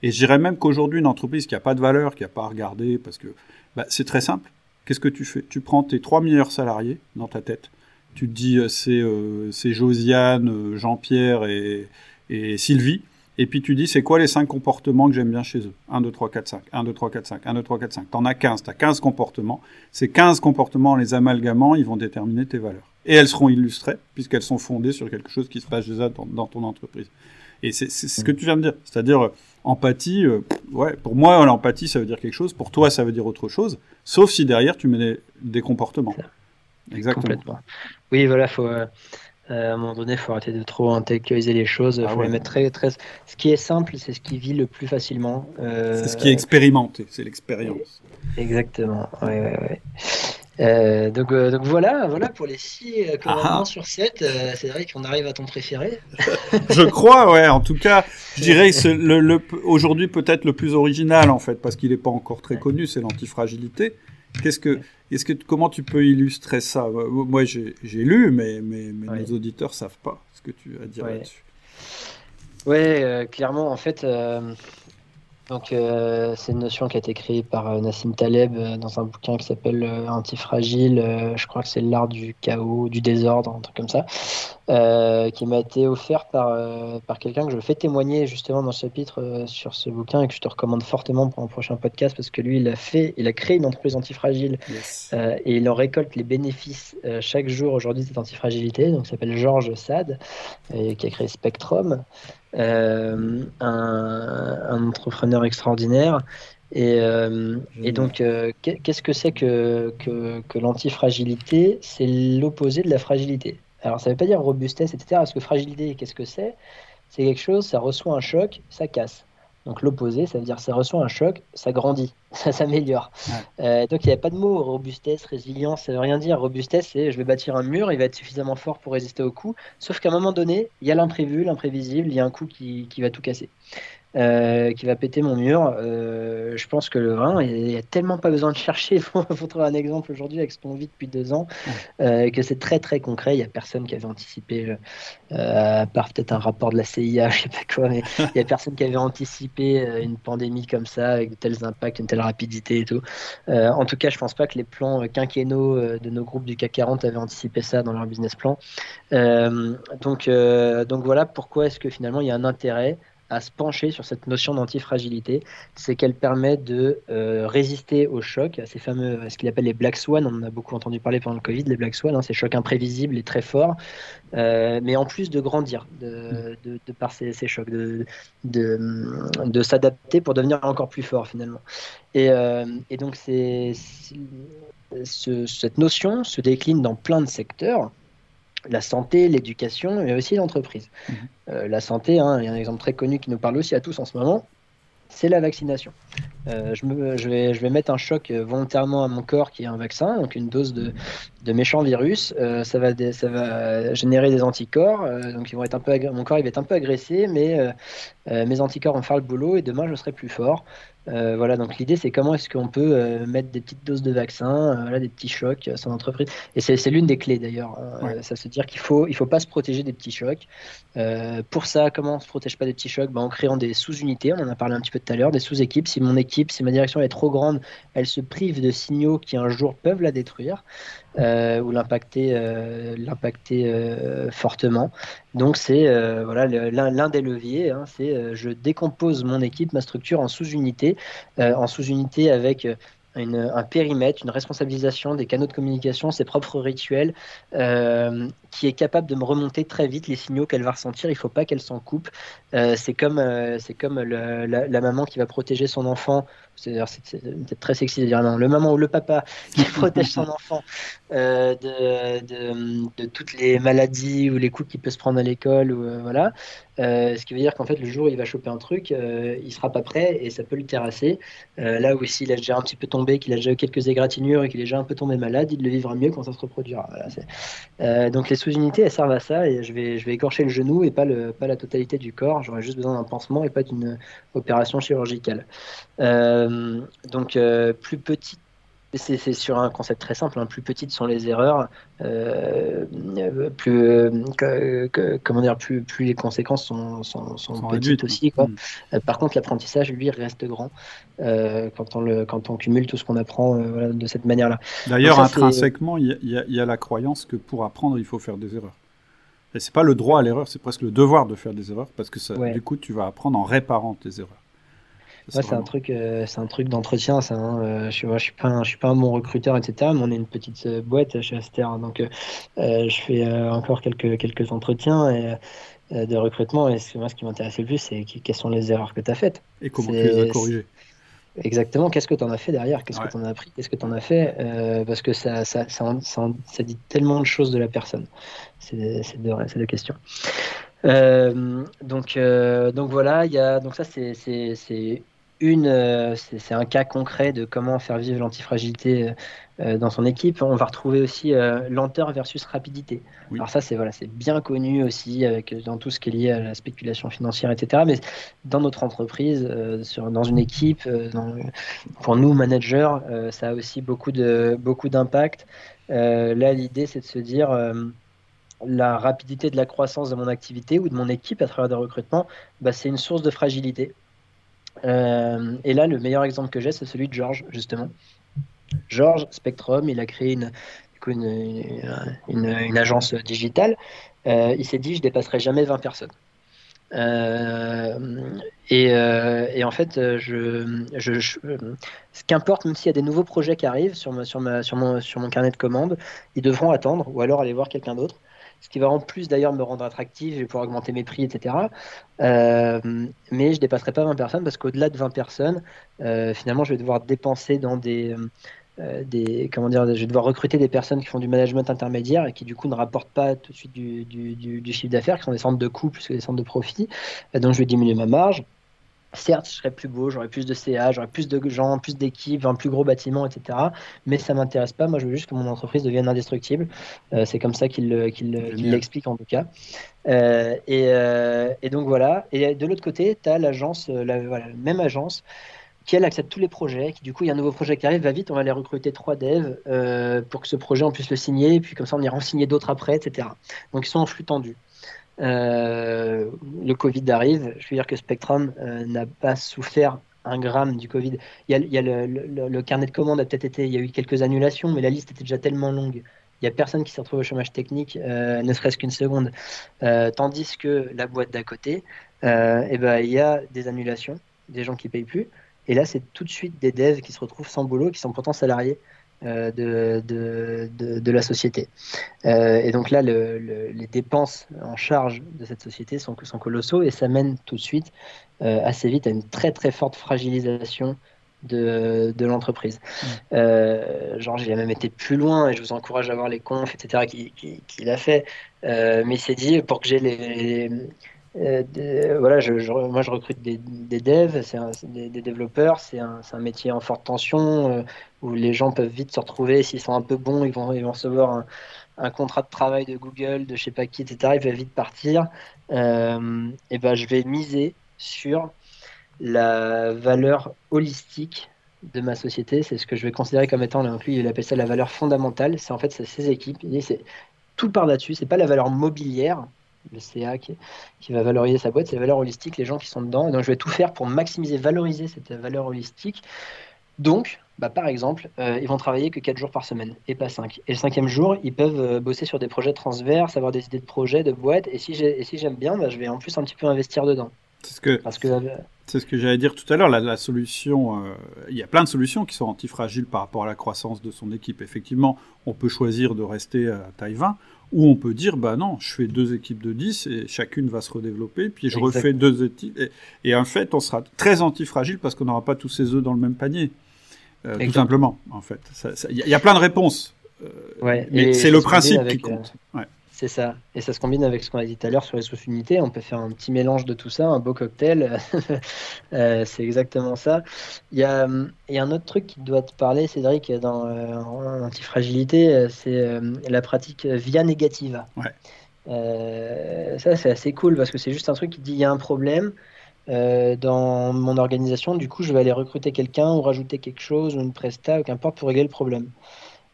Et je dirais même qu'aujourd'hui, une entreprise qui n'a pas de valeur, qui n'a pas à regarder, parce que bah, c'est très simple. Qu'est-ce que tu fais? Tu prends tes trois meilleurs salariés dans ta tête. Tu te dis, euh, c'est euh, Josiane, euh, Jean-Pierre et, Sylvie. Et puis tu dis c'est quoi les 5 comportements que j'aime bien chez eux? 1, 2, 3, 4, 5, 1, 2, 3, 4, 5, 1, 2, 3, 4, 5. T'en as 15, t'as 15 comportements. Ces 15 comportements, en les amalgamant, ils vont déterminer tes valeurs. Et elles seront illustrées, puisqu'elles sont fondées sur quelque chose qui se passe déjà dans, dans ton entreprise. Et c'est ce que tu viens de dire. C'est-à-dire, euh, empathie, euh, ouais, pour moi, l'empathie, ça veut dire quelque chose. Pour toi, ça veut dire autre chose. Sauf si derrière, tu mets des, des comportements. Exactement. Oui, voilà, faut. Euh, à un moment donné, il faut arrêter de trop intellectualiser les choses. Ah faut les mettre très, très... Ce qui est simple, c'est ce qui vit le plus facilement. C'est ce qui est expérimenté, c'est l'expérience. Exactement. Ouais, ouais. Euh, donc, euh, donc, voilà, voilà pour les 6 euh, commandements ah. sur 7. c'est vrai qu'on arrive à ton préféré. je crois, ouais. En tout cas, je dirais que le, le, aujourd'hui peut-être le plus original en fait, parce qu'il n'est pas encore très connu, c'est l'antifragilité. Qu'est-ce que, est-ce que, comment tu peux illustrer ça? Moi, j'ai, lu, mais, mais, mais nos auditeurs savent pas ce que tu as à dire là-dessus. Ouais, clairement, en fait, donc, euh, c'est une notion qui a été créée par euh, Nassim Taleb euh, dans un bouquin qui s'appelle Antifragile. je crois que c'est l'art du chaos, du désordre, un truc comme ça, qui m'a été offert par, par quelqu'un que je fais témoigner justement dans ce chapitre sur ce bouquin et que je te recommande fortement pour un prochain podcast parce que lui, il a fait, il a créé une entreprise antifragile et il en récolte les bénéfices chaque jour aujourd'hui de cette antifragilité. Donc, il s'appelle Georges Sade et qui a créé Spectrum. Euh, un, entrepreneur extraordinaire. Et, euh, et donc, euh, qu'est-ce que c'est que, que, que l'antifragilité? C'est l'opposé de la fragilité. Alors, ça ne veut pas dire robustesse, etc. Parce que fragilité, qu'est-ce que c'est? C'est quelque chose, ça reçoit un choc, ça casse. Donc l'opposé, ça veut dire ça reçoit un choc, ça grandit, ça s'améliore. Euh, donc il n'y a pas de mot robustesse, résilience, ça veut rien dire. Robustesse, c'est je vais bâtir un mur, il va être suffisamment fort pour résister au coup. Sauf qu'à un moment donné, il y a l'imprévu, l'imprévisible, il y a un coup qui, qui va tout casser. Euh, qui va péter mon mur. Euh, je pense que le vin, il n'y a tellement pas besoin de chercher. Il faut, trouver un exemple aujourd'hui avec ce qu'on vit depuis deux ans, euh, que c'est très très concret. Il n'y a personne qui avait anticipé, à part peut-être un rapport de la CIA, je sais pas quoi, mais il n'y a personne qui avait anticipé une pandémie comme ça, avec de tels impacts, une telle rapidité et tout. en tout cas, je pense pas que les plans quinquennaux de nos groupes du CAC 40 avaient anticipé ça dans leur business plan. donc, donc voilà pourquoi est-ce que finalement il y a un intérêt à se pencher sur cette notion d'antifragilité, c'est qu'elle permet de euh, résister aux chocs, à ces fameux, ce qu'il appelle les black swans, on en a beaucoup entendu parler pendant le Covid, les black swans, hein, ces chocs imprévisibles et très forts, euh, mais en plus de grandir de, de, par ces, chocs, de, de, s'adapter pour devenir encore plus fort finalement. Et, euh, et donc c'est, cette notion se décline dans plein de secteurs la santé, l'éducation, mais aussi l'entreprise. Mhm. Euh, la santé, hein, il y a un exemple très connu qui nous parle aussi à tous en ce moment, c'est la vaccination. Euh, je, me, je, vais, je vais mettre un choc euh, volontairement à mon corps qui est un vaccin, donc une dose de, de méchants virus. ça, va ça va générer des anticorps, donc ils vont être un peu mon corps il va être un peu agressé, mais mes anticorps vont faire le boulot et demain je serai plus fort. Euh, voilà, donc l'idée c'est comment est-ce qu'on peut euh, mettre des petites doses de vaccins, euh, des petits chocs sans entreprise. Et c'est l'une des clés d'ailleurs. Hein. ça veut dire qu'il faut, il faut pas se protéger des petits chocs. pour ça, comment on se protège pas des petits chocs? Ben, En créant des sous-unités, on en a parlé un petit peu tout à l'heure, des sous-équipes. Si mon équipe, si ma direction est trop grande, elle se prive de signaux qui un jour peuvent la détruire. ou l'impacter l'impacter fortement. Donc c'est voilà l'un des leviers, hein, c'est je décompose mon équipe, ma structure en sous-unités euh, en sous-unité avec euh, un périmètre, une responsabilisation des canaux de communication, ses propres rituels, euh, qui est capable de me remonter très vite les signaux qu'elle va ressentir. Il ne faut pas qu'elle s'en coupe. c'est comme, c'est comme la, maman qui va protéger son enfant. C'est peut-être très sexy de dire non, le maman ou le papa qui protège son enfant de, de, toutes les maladies ou les coups qu'il peut se prendre à l'école. Ou, voilà. Euh, ce qui veut dire qu'en fait, le jour où il va choper un truc, euh, il sera pas prêt et ça peut le terrasser. Euh, là où s'il a déjà un petit peu tombé, qu'il a déjà eu quelques égratignures et qu'il est déjà un peu tombé malade, il le vivra mieux quand ça se reproduira. donc les sous-unités, elles servent à ça et je vais, je vais écorcher le genou et pas, le, pas la totalité du corps. J'aurai juste besoin d'un pansement et pas d'une opération chirurgicale. Donc plus petite c'est sur un concept très simple. Hein. Plus petites sont les erreurs, euh, plus, euh, comment dire, plus, plus les conséquences sont, sont, petites aussi. Quoi. Mm. Euh, par contre, l'apprentissage, lui, reste grand quand, on le, quand on cumule tout ce qu'on apprend de cette manière-là. D'ailleurs, intrinsèquement, il y, y, a la croyance que pour apprendre, il faut faire des erreurs. Et c'est pas le droit à l'erreur, c'est presque le devoir de faire des erreurs parce que ça, du coup, tu vas apprendre en réparant tes erreurs. C'est un truc, euh, c'est un truc d'entretien, ça. Hein. Euh, je, je suis pas, je suis pas un bon recruteur, etc. Mais on est une petite euh, boîte chez Aster, hein. donc je fais encore quelques quelques entretiens et, de recrutement. Et moi, ce qui m'intéresse le plus, c'est quelles sont les erreurs que tu as faites. Et comment tu les as corrigées. Exactement, qu'est-ce que tu en as fait derrière? Qu'est-ce que tu en as appris? Qu'est-ce que tu en as fait? Parce que ça ça, ça, dit tellement de choses de la personne. C'est deux, deux questions. Euh, donc, euh, donc voilà, il y a, donc ça c'est une, euh, c'est un cas concret de comment faire vivre l'antifragilité euh, dans son équipe. On va retrouver aussi euh, lenteur versus rapidité. Alors ça, c'est voilà, c'est bien connu aussi avec dans tout ce qui est lié à la spéculation financière, etc. Mais dans notre entreprise, sur, dans une équipe, pour nous managers, ça a aussi beaucoup de beaucoup d'impact. là, l'idée, c'est de se dire la rapidité de la croissance de mon activité ou de mon équipe à travers des recrutements, bah, c'est une source de fragilité. Euh, et là, le meilleur exemple que j'ai, c'est celui de Georges, justement. Georges Spectrum, il a créé une, une, agence digitale. Euh, il s'est dit, je dépasserai jamais 20 personnes. Euh, et, en fait, je, ce qu'importe, même s'il y a des nouveaux projets qui arrivent sur, sur, ma, sur, mon, sur mon carnet de commandes, ils devront attendre ou alors aller voir quelqu'un d'autre ce qui va en plus d'ailleurs me rendre attractif, je vais pouvoir augmenter mes prix, etc. Euh, mais je dépasserai pas 20 personnes parce qu'au-delà de 20 personnes, euh, finalement, je vais devoir dépenser dans des, euh, des, comment dire, je vais devoir recruter des personnes qui font du management intermédiaire et qui du coup ne rapportent pas tout de suite du, du, du chiffre d'affaires, qui sont des centres de coûts plus que des centres de profit. donc je vais diminuer ma marge. Certes, je serais plus beau, j'aurais plus de CA, j'aurais plus de gens, plus d'équipes, un plus gros bâtiment, etc. Mais ça m'intéresse pas. Moi, je veux juste que mon entreprise devienne indestructible. Euh, c'est comme ça qu'il l'explique en tout cas. Euh, euh, et, donc voilà. Et de l'autre côté, tu as l'agence, la même agence, qui elle accepte tous les projets, qui du coup, il y a un nouveau projet qui arrive, va vite, on va aller recruter trois devs pour que ce projet, on puisse le signer, et puis comme ça, on ira en signer d'autres après, etc. Donc ils sont en flux tendu. Euh, le Covid arrive. Je veux dire que Spectrum euh, n'a pas souffert un gramme du Covid. Il y a, le, carnet de commandes a peut-être été, il y a eu quelques annulations, mais la liste était déjà tellement longue. Il n'y a personne qui s'est retrouvé au chômage technique, euh, ne serait-ce qu'une seconde. tandis que la boîte d'à côté, eh ben, il y a des annulations, des gens qui payent plus. Et là, c'est tout de suite des devs qui se retrouvent sans boulot, qui sont pourtant salariés. Euh, de, de, de, la société. Euh, et donc là, le, les dépenses en charge de cette société sont, sont colossaux et ça mène tout de suite euh, assez vite à une très très forte fragilisation de, de l'entreprise. Mmh. genre, j'ai même été plus loin et je vous encourage à voir les confs, etc., qu'il a fait. mais il s'est dit, pour que j'ai les, euh, voilà, je, moi je recrute des, devs, c'est des, développeurs, c'est un, métier en forte tension euh, où les gens peuvent vite se retrouver. S'ils sont un peu bons, ils vont, ils vont recevoir un, contrat de travail de Google, de je sais pas qui, etc. Ils peuvent vite partir. Euh, et ben, je vais miser sur la valeur holistique de ma société. C'est ce que je vais considérer comme étant, là, lui, il appelle ça la valeur fondamentale. C'est en fait ses équipes. Tout par là-dessus. C'est pas la valeur mobilière le CA qui, va valoriser sa boîte, c'est la valeur holistique, les gens qui sont dedans. Et donc je vais tout faire pour maximiser, valoriser cette valeur holistique. Donc, bah, par exemple, euh, ils vont travailler que 4 jours par semaine et pas 5. Et le cinquième jour, ils peuvent euh, bosser sur des projets transverses, avoir des idées de projets, de boîtes. Et si j'aime bien, bah, je vais en plus un petit peu investir dedans. C'est ce que, Parce que, euh, c'est ce que j'allais dire tout à l'heure. La, solution, il y a plein de solutions qui sont antifragiles par rapport à la croissance de son équipe. Effectivement, on peut choisir de rester à taille 20. Ou on peut dire, bah non, je fais deux équipes de 10 et chacune va se redévéloper, puis je refais deux équipes. Et, en fait, on sera très antifragile parce qu'on n'aura pas tous ses œufs dans le même panier. Euh, tout simplement, en fait. Il y, a plein de réponses. Euh, mais c'est le principe qui compte. Euh, ouais. C'est ça. Et ça se combine avec ce qu'on a dit tout à l'heure sur les sous-unités. On peut faire un petit mélange de tout ça, un beau cocktail. Euh, c'est exactement ça. Il y, a, il y, a, un autre truc qui doit te parler, Cédric, dans euh, l'antifragilité, euh, c'est la pratique via négativa. ça, c'est assez cool parce que c'est juste un truc qui dit il y a un problème. dans mon organisation, du coup, je vais aller recruter quelqu'un ou rajouter quelque chose ou une presta ou qu'importe pour régler le problème.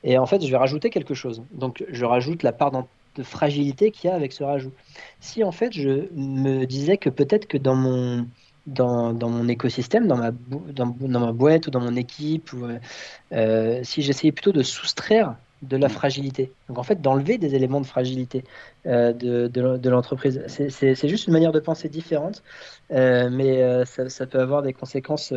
Et en fait, je vais rajouter quelque chose. Donc, je rajoute la part de fragilité qu'il y a avec ce rajout. Si en fait je me disais que peut-être que dans mon, dans, dans, mon écosystème, dans ma, dans, dans, ma boîte ou dans mon équipe, ou, euh, si j'essayais plutôt de soustraire de la fragilité. Donc en fait, d'enlever des éléments de fragilité euh, de, de, l'entreprise. C'est juste une manière de penser différente, euh, mais euh, ça, ça, peut avoir des conséquences.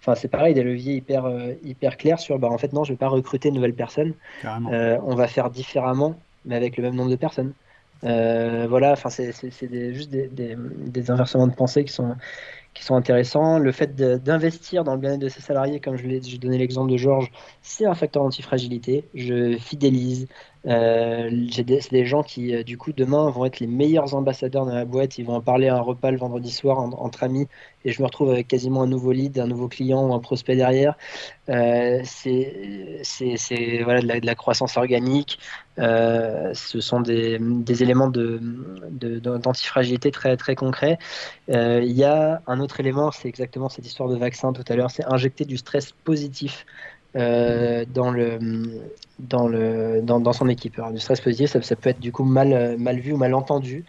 Enfin, c'est pareil, des leviers hyper, hyper clairs sur. Bah, en fait, non, je ne vais pas recruter de nouvelles personnes. on va faire différemment, mais avec le même nombre de personnes. voilà, enfin, c'est juste des, des, des, inversements de pensée qui sont, qui sont intéressants. Le fait d'investir dans le bien-être de ses salariés, comme je l'ai donné l'exemple de Georges, c'est un facteur antifragilité. Je fidélise, euh, des, gens qui, euh, du coup, demain vont être les meilleurs ambassadeurs dans la boîte. Ils vont en parler à un repas le vendredi soir entre amis et je me retrouve avec quasiment un nouveau lead, un nouveau client ou un prospect derrière. Euh, c'est de, la, croissance organique. Euh, ce sont des, éléments d'antifragilité de, très, très concrets. il y a un autre élément, c'est exactement cette histoire de vaccin tout à l'heure, c'est injecter du stress positif euh, dans, le, dans, le, dans, dans, son équipe. Alors, du stress positif, ça, ça, peut être du coup mal, mal vu ou mal entendu,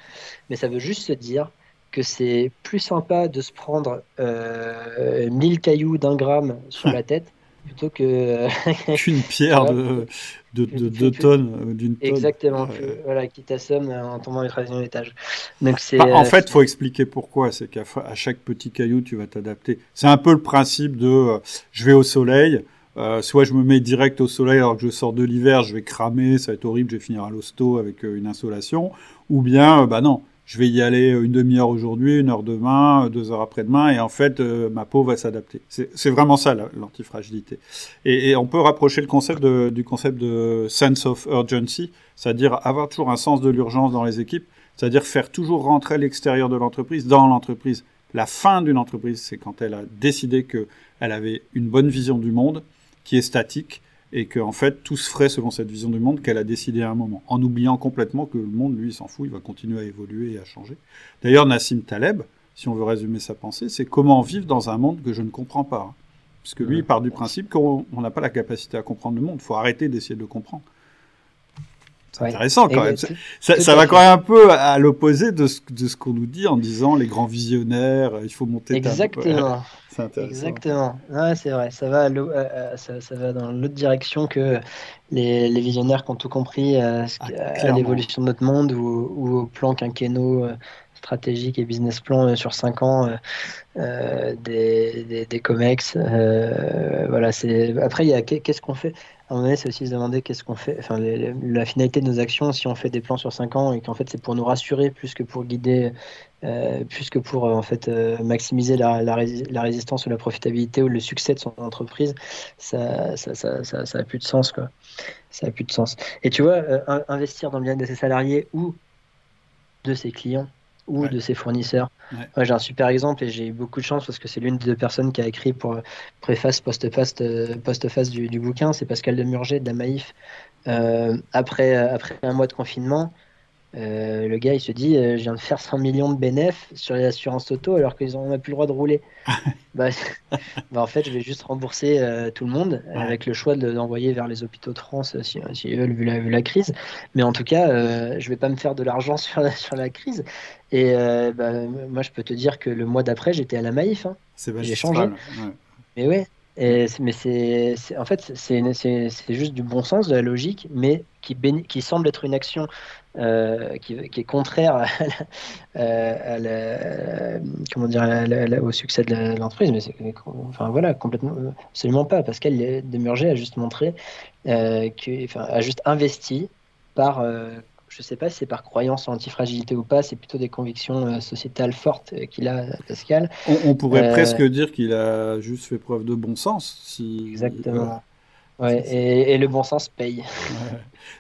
mais ça veut juste se dire que c'est plus sympa de se prendre euh, 1000 cailloux d'un gramme sur la tête plutôt que qu'une pierre de, de, de, de tonnes euh, d'une tonne. Exactement, voilà, qui t'assomme en tombant du troisième étage. Donc c'est. Bah, en euh, fait, il faut expliquer pourquoi. C'est qu'à chaque petit caillou, tu vas t'adapter. C'est un peu le principe de je vais au soleil. Euh, soit je me mets direct au soleil alors que je sors de l'hiver, je vais cramer, ça va être horrible, je vais finir à l'hosto avec euh, une insolation. Ou bien, euh, bah non, je vais y aller une demi-heure aujourd'hui, une heure demain, deux heures après-demain, et en fait, ma peau va s'adapter. C'est vraiment ça l'antifragilité. Et, on peut rapprocher le concept du concept de sense of urgency, c'est-à-dire avoir toujours un sens de l'urgence dans les équipes, c'est-à-dire faire toujours rentrer l'extérieur de l'entreprise dans l'entreprise. La fin d'une entreprise, c'est quand elle a décidé qu'elle avait une bonne vision du monde, qui est statique et que en fait tout se ferait selon cette vision du monde qu'elle a décidé à un moment, en oubliant complètement que le monde lui s'en fout, il va continuer à évoluer et à changer. D'ailleurs, Nassim Taleb, si on veut résumer sa pensée, c'est comment vivre dans un monde que je ne comprends pas. Parce que lui, il part du principe qu'on n'a pas la capacité à comprendre le monde. Il faut arrêter d'essayer de le comprendre. C'est intéressant quand même. Ça, va quand même un peu à l'opposé de ce, de ce qu'on nous dit en disant les grands visionnaires, il faut monter. Exactement. Exactement. c'est vrai. Ça va, euh, euh, ça, ça, va dans l'autre direction que les, les, visionnaires qui ont tout compris à, ah, l'évolution de notre monde ou, ou au plan quinquennaux euh, stratégique et business plan sur 5 ans des, des, des, COMEX. voilà. Après, il y a qu'est-ce qu'on fait? À un moment donné, c'est aussi se demander qu'est-ce qu'on fait, enfin, la finalité de nos actions, si on fait des plans sur 5 ans et qu'en fait c'est pour nous rassurer plus que pour guider, euh, plus que pour en fait euh, maximiser la, la, résistance ou la profitabilité ou le succès de son entreprise, ça, ça, ça, ça, ça a plus de sens quoi. Ça a plus de sens. Et tu vois, euh, investir dans le bien de ses salariés ou de ses clients, ou de ses fournisseurs. j'ai un super exemple et j'ai eu beaucoup de chance parce que c'est l'une des deux personnes qui a écrit pour préface, post-face post du, du, bouquin. C'est Pascal Demurger de la Maïf. Euh, après, après un mois de confinement, euh, le gars, il se dit, euh, je viens de faire 100 millions de bénéfices sur les assurances auto alors qu'ils n'ont plus le droit de rouler. bah, bah, en fait, je vais juste rembourser euh, tout le monde avec le choix d'envoyer vers les hôpitaux de France si, si veulent, vu la, vu la, crise. Mais en tout cas, je vais pas me faire de l'argent sur la, sur la crise. Et bah, moi, je peux te dire que le mois d'après, j'étais à la Maïf. Hein. J'ai changé. Mais ouais, mais c'est, en fait, c'est juste du bon sens, de la logique, mais qui, qui semble être une action euh, qui, est contraire à euh, comment dire, au succès de l'entreprise. Mais enfin voilà, complètement, absolument pas. Pascal Demurger a juste montré, euh, que, enfin, a juste investi par je ne sais pas si c'est par croyance en antifragilité ou pas, c'est plutôt des convictions sociétales fortes qu'il a, Pascal. On, pourrait presque dire qu'il a juste fait preuve de bon sens. Si... Exactement. Ouais, et, le bon sens paye.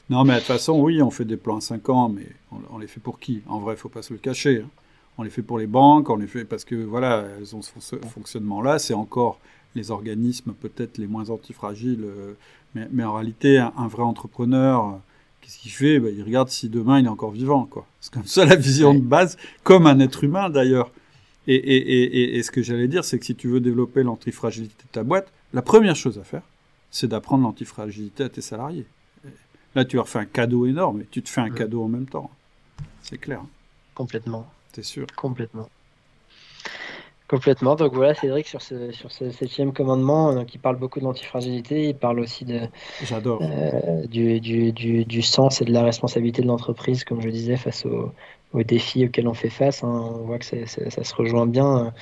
Non, mais de toute façon, oui, on fait des plans à 5 ans, mais on, les fait pour qui? En vrai, il ne faut pas se le cacher. Hein. On les fait pour les banques, on les fait parce que, voilà, elles ont ce fonctionnement-là. C'est encore les organismes peut-être les moins antifragiles. Euh, mais, mais en réalité, un, vrai entrepreneur, qu'est-ce qu'il fait? Bah, Il regarde si demain il est encore vivant. quoi. C'est comme ça la vision de base, comme un être humain d'ailleurs. Et, et, et, et, ce que j'allais dire, c'est que si tu veux développer l'antifragilité de ta boîte, la première chose à faire, c'est d'apprendre l'antifragilité à tes salariés. Là, tu leur fais un cadeau énorme et tu te fais un cadeau en même temps. C'est clair. Complètement. T'es sûr Complètement. Complètement. Donc voilà, Cédric, sur ce, sur ce septième commandement, donc, il parle beaucoup de l'antifragilité, il parle aussi de, J'adore. euh, du, du, du, du sens et de la responsabilité de l'entreprise, comme je disais, face aux, aux défis auxquels on fait face. hein. On voit que c'est- c'est- ça se rejoint bien,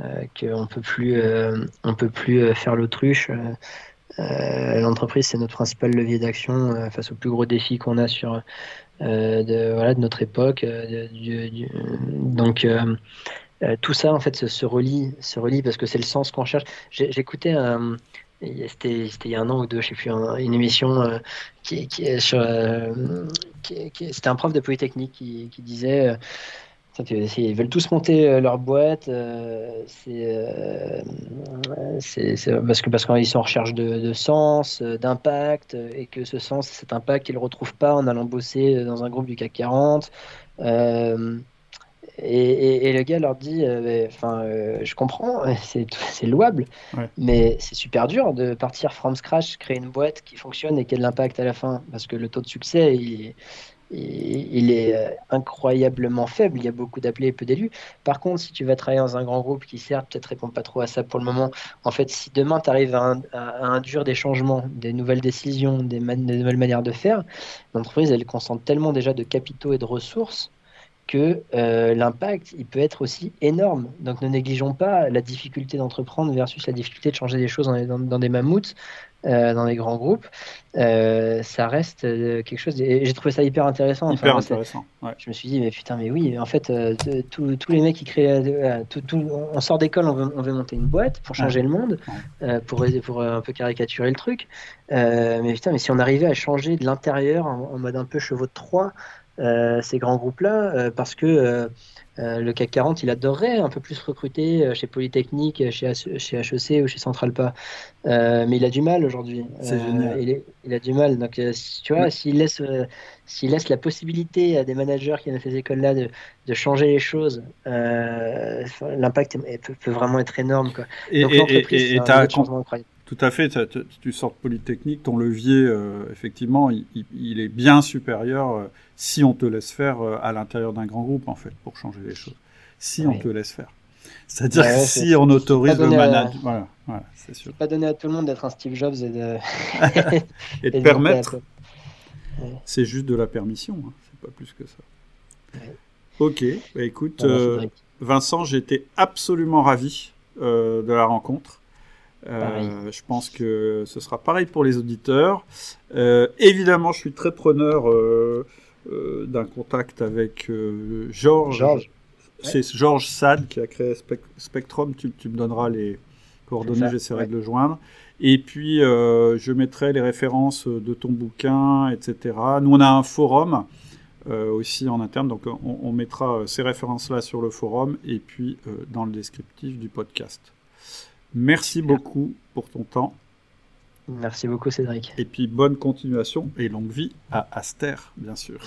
euh, qu'on peut plus, euh, on peut plus euh, faire l'autruche. Euh, euh, l'entreprise, c'est notre principal levier d'action euh, face aux plus gros défis qu'on a sur euh, de, voilà, de notre époque. euh, de- donc euh, euh, tout ça en fait se, relie, se relie parce que c'est le sens qu'on cherche. J'écoutais un, c'était c'était il y a un an ou deux, je sais plus, un- une émission euh, qui, euh, c'était un prof de polytechnique qui, disait. euh, Ils veulent tous monter euh, leur boîte. euh, c'est euh, parce que parce qu'ils sont en recherche de, sens, euh, d'impact, euh, et que ce sens, cet impact, ils le retrouvent pas en allant bosser euh, dans un groupe du CAC 40. Et, et- et le gars leur dit, euh, enfin, euh, je comprends, c'est louable, Ouais. mais c'est super dur de partir from scratch, créer une boîte qui fonctionne et qui a de l'impact à la fin, parce que le taux de succès, il est, il il est euh, incroyablement faible. Il y a beaucoup d'appelés et peu d'élus. Par contre, si tu vas travailler dans un grand groupe qui, certes, peut-être répond pas trop à ça pour le moment, en fait, si demain tu arrives à, un- à- à induire des changements, des nouvelles décisions, des, man- des nouvelles manières de faire, l'entreprise, elle concentre tellement déjà de capitaux et de ressources que euh, l'impact, il peut être aussi énorme. Donc ne négligeons pas la difficulté d'entreprendre versus la difficulté de changer des choses dans, dans- dans des mammouths, euh, dans des grands groupes. Euh, ça reste quelque chose. de- J'ai trouvé ça hyper intéressant. Enfin, Hyper intéressant. Ouais. je me suis dit, mais putain, mais oui, en fait, tous les mecs qui créent. tout- tout- on sort d'école, on veut, on veut monter une boîte pour changer le monde, pour, pour un peu caricaturer le truc. Mais putain, mais si on arrivait à changer de l'intérieur en, en mode un peu chevaux de Troie, ces grands groupes-là, euh, parce que. euh, euh, le CAC 40, il adorerait un peu plus recruter euh, chez Polytechnique, euh, chez, HEC ou chez Centralpa. Euh, mais il a du mal aujourd'hui. C'est génial. Il, il a du mal. Donc, euh, tu vois, s'il laisse, euh, s'il laisse la possibilité à des managers qui viennent de ces écoles-là de, de changer les choses, euh, l'impact peut, peut vraiment être énorme. Quoi. Et, Donc, et- l'entreprise, et- et c'est un Tout à fait, tu sors de Polytechnique, ton levier, euh, effectivement, il, est bien supérieur euh, si on te laisse faire euh, à l'intérieur d'un grand groupe, en fait, pour changer les choses. Si on te laisse faire. C'est-à-dire Ouais, que ouais, si on autorise le management, voilà, voilà, c'est sûr. Pas donné à tout le monde d'être un Steve Jobs et de. Et de et de permettre, c'est juste de la permission, hein, c'est pas plus que ça. Ok, bah écoute. Vincent, j'étais absolument ravi de la rencontre. Euh, je pense que ce sera pareil pour les auditeurs. Euh, évidemment, je suis très preneur euh, euh, d'un contact avec euh, Georges. Georges. C'est Georges Sade qui a créé Spec- Spectrum. Tu, tu me donneras les coordonnées, j'essaierai ouais. de le joindre. Et puis, euh, je mettrai les références de ton bouquin, etc. Nous, on a un forum euh, aussi en interne, donc on, on mettra ces références-là sur le forum et puis euh, dans le descriptif du podcast. Merci beaucoup pour ton temps Merci beaucoup, Cédric. et puis bonne continuation et longue vie à Aster, bien sûr.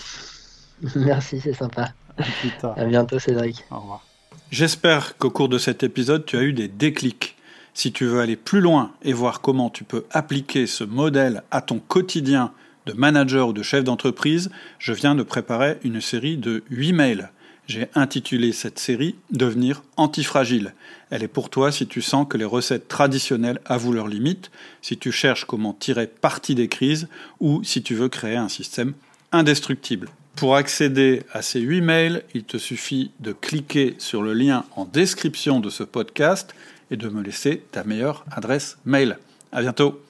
Merci, c'est sympa. À plus tard. À bientôt, Cédric. Au revoir. J'espère qu'au cours de cet épisode, tu as eu des déclics. Si tu veux aller plus loin et voir comment tu peux appliquer ce modèle à ton quotidien de manager ou de chef d'entreprise, je viens de préparer une série de 8 mails. J'ai intitulé cette série Devenir antifragile. Elle est pour toi si tu sens que les recettes traditionnelles avouent leurs limites, si tu cherches comment tirer parti des crises ou si tu veux créer un système indestructible. Pour accéder à ces 8 mails, il te suffit de cliquer sur le lien en description de ce podcast et de me laisser ta meilleure adresse mail. À bientôt!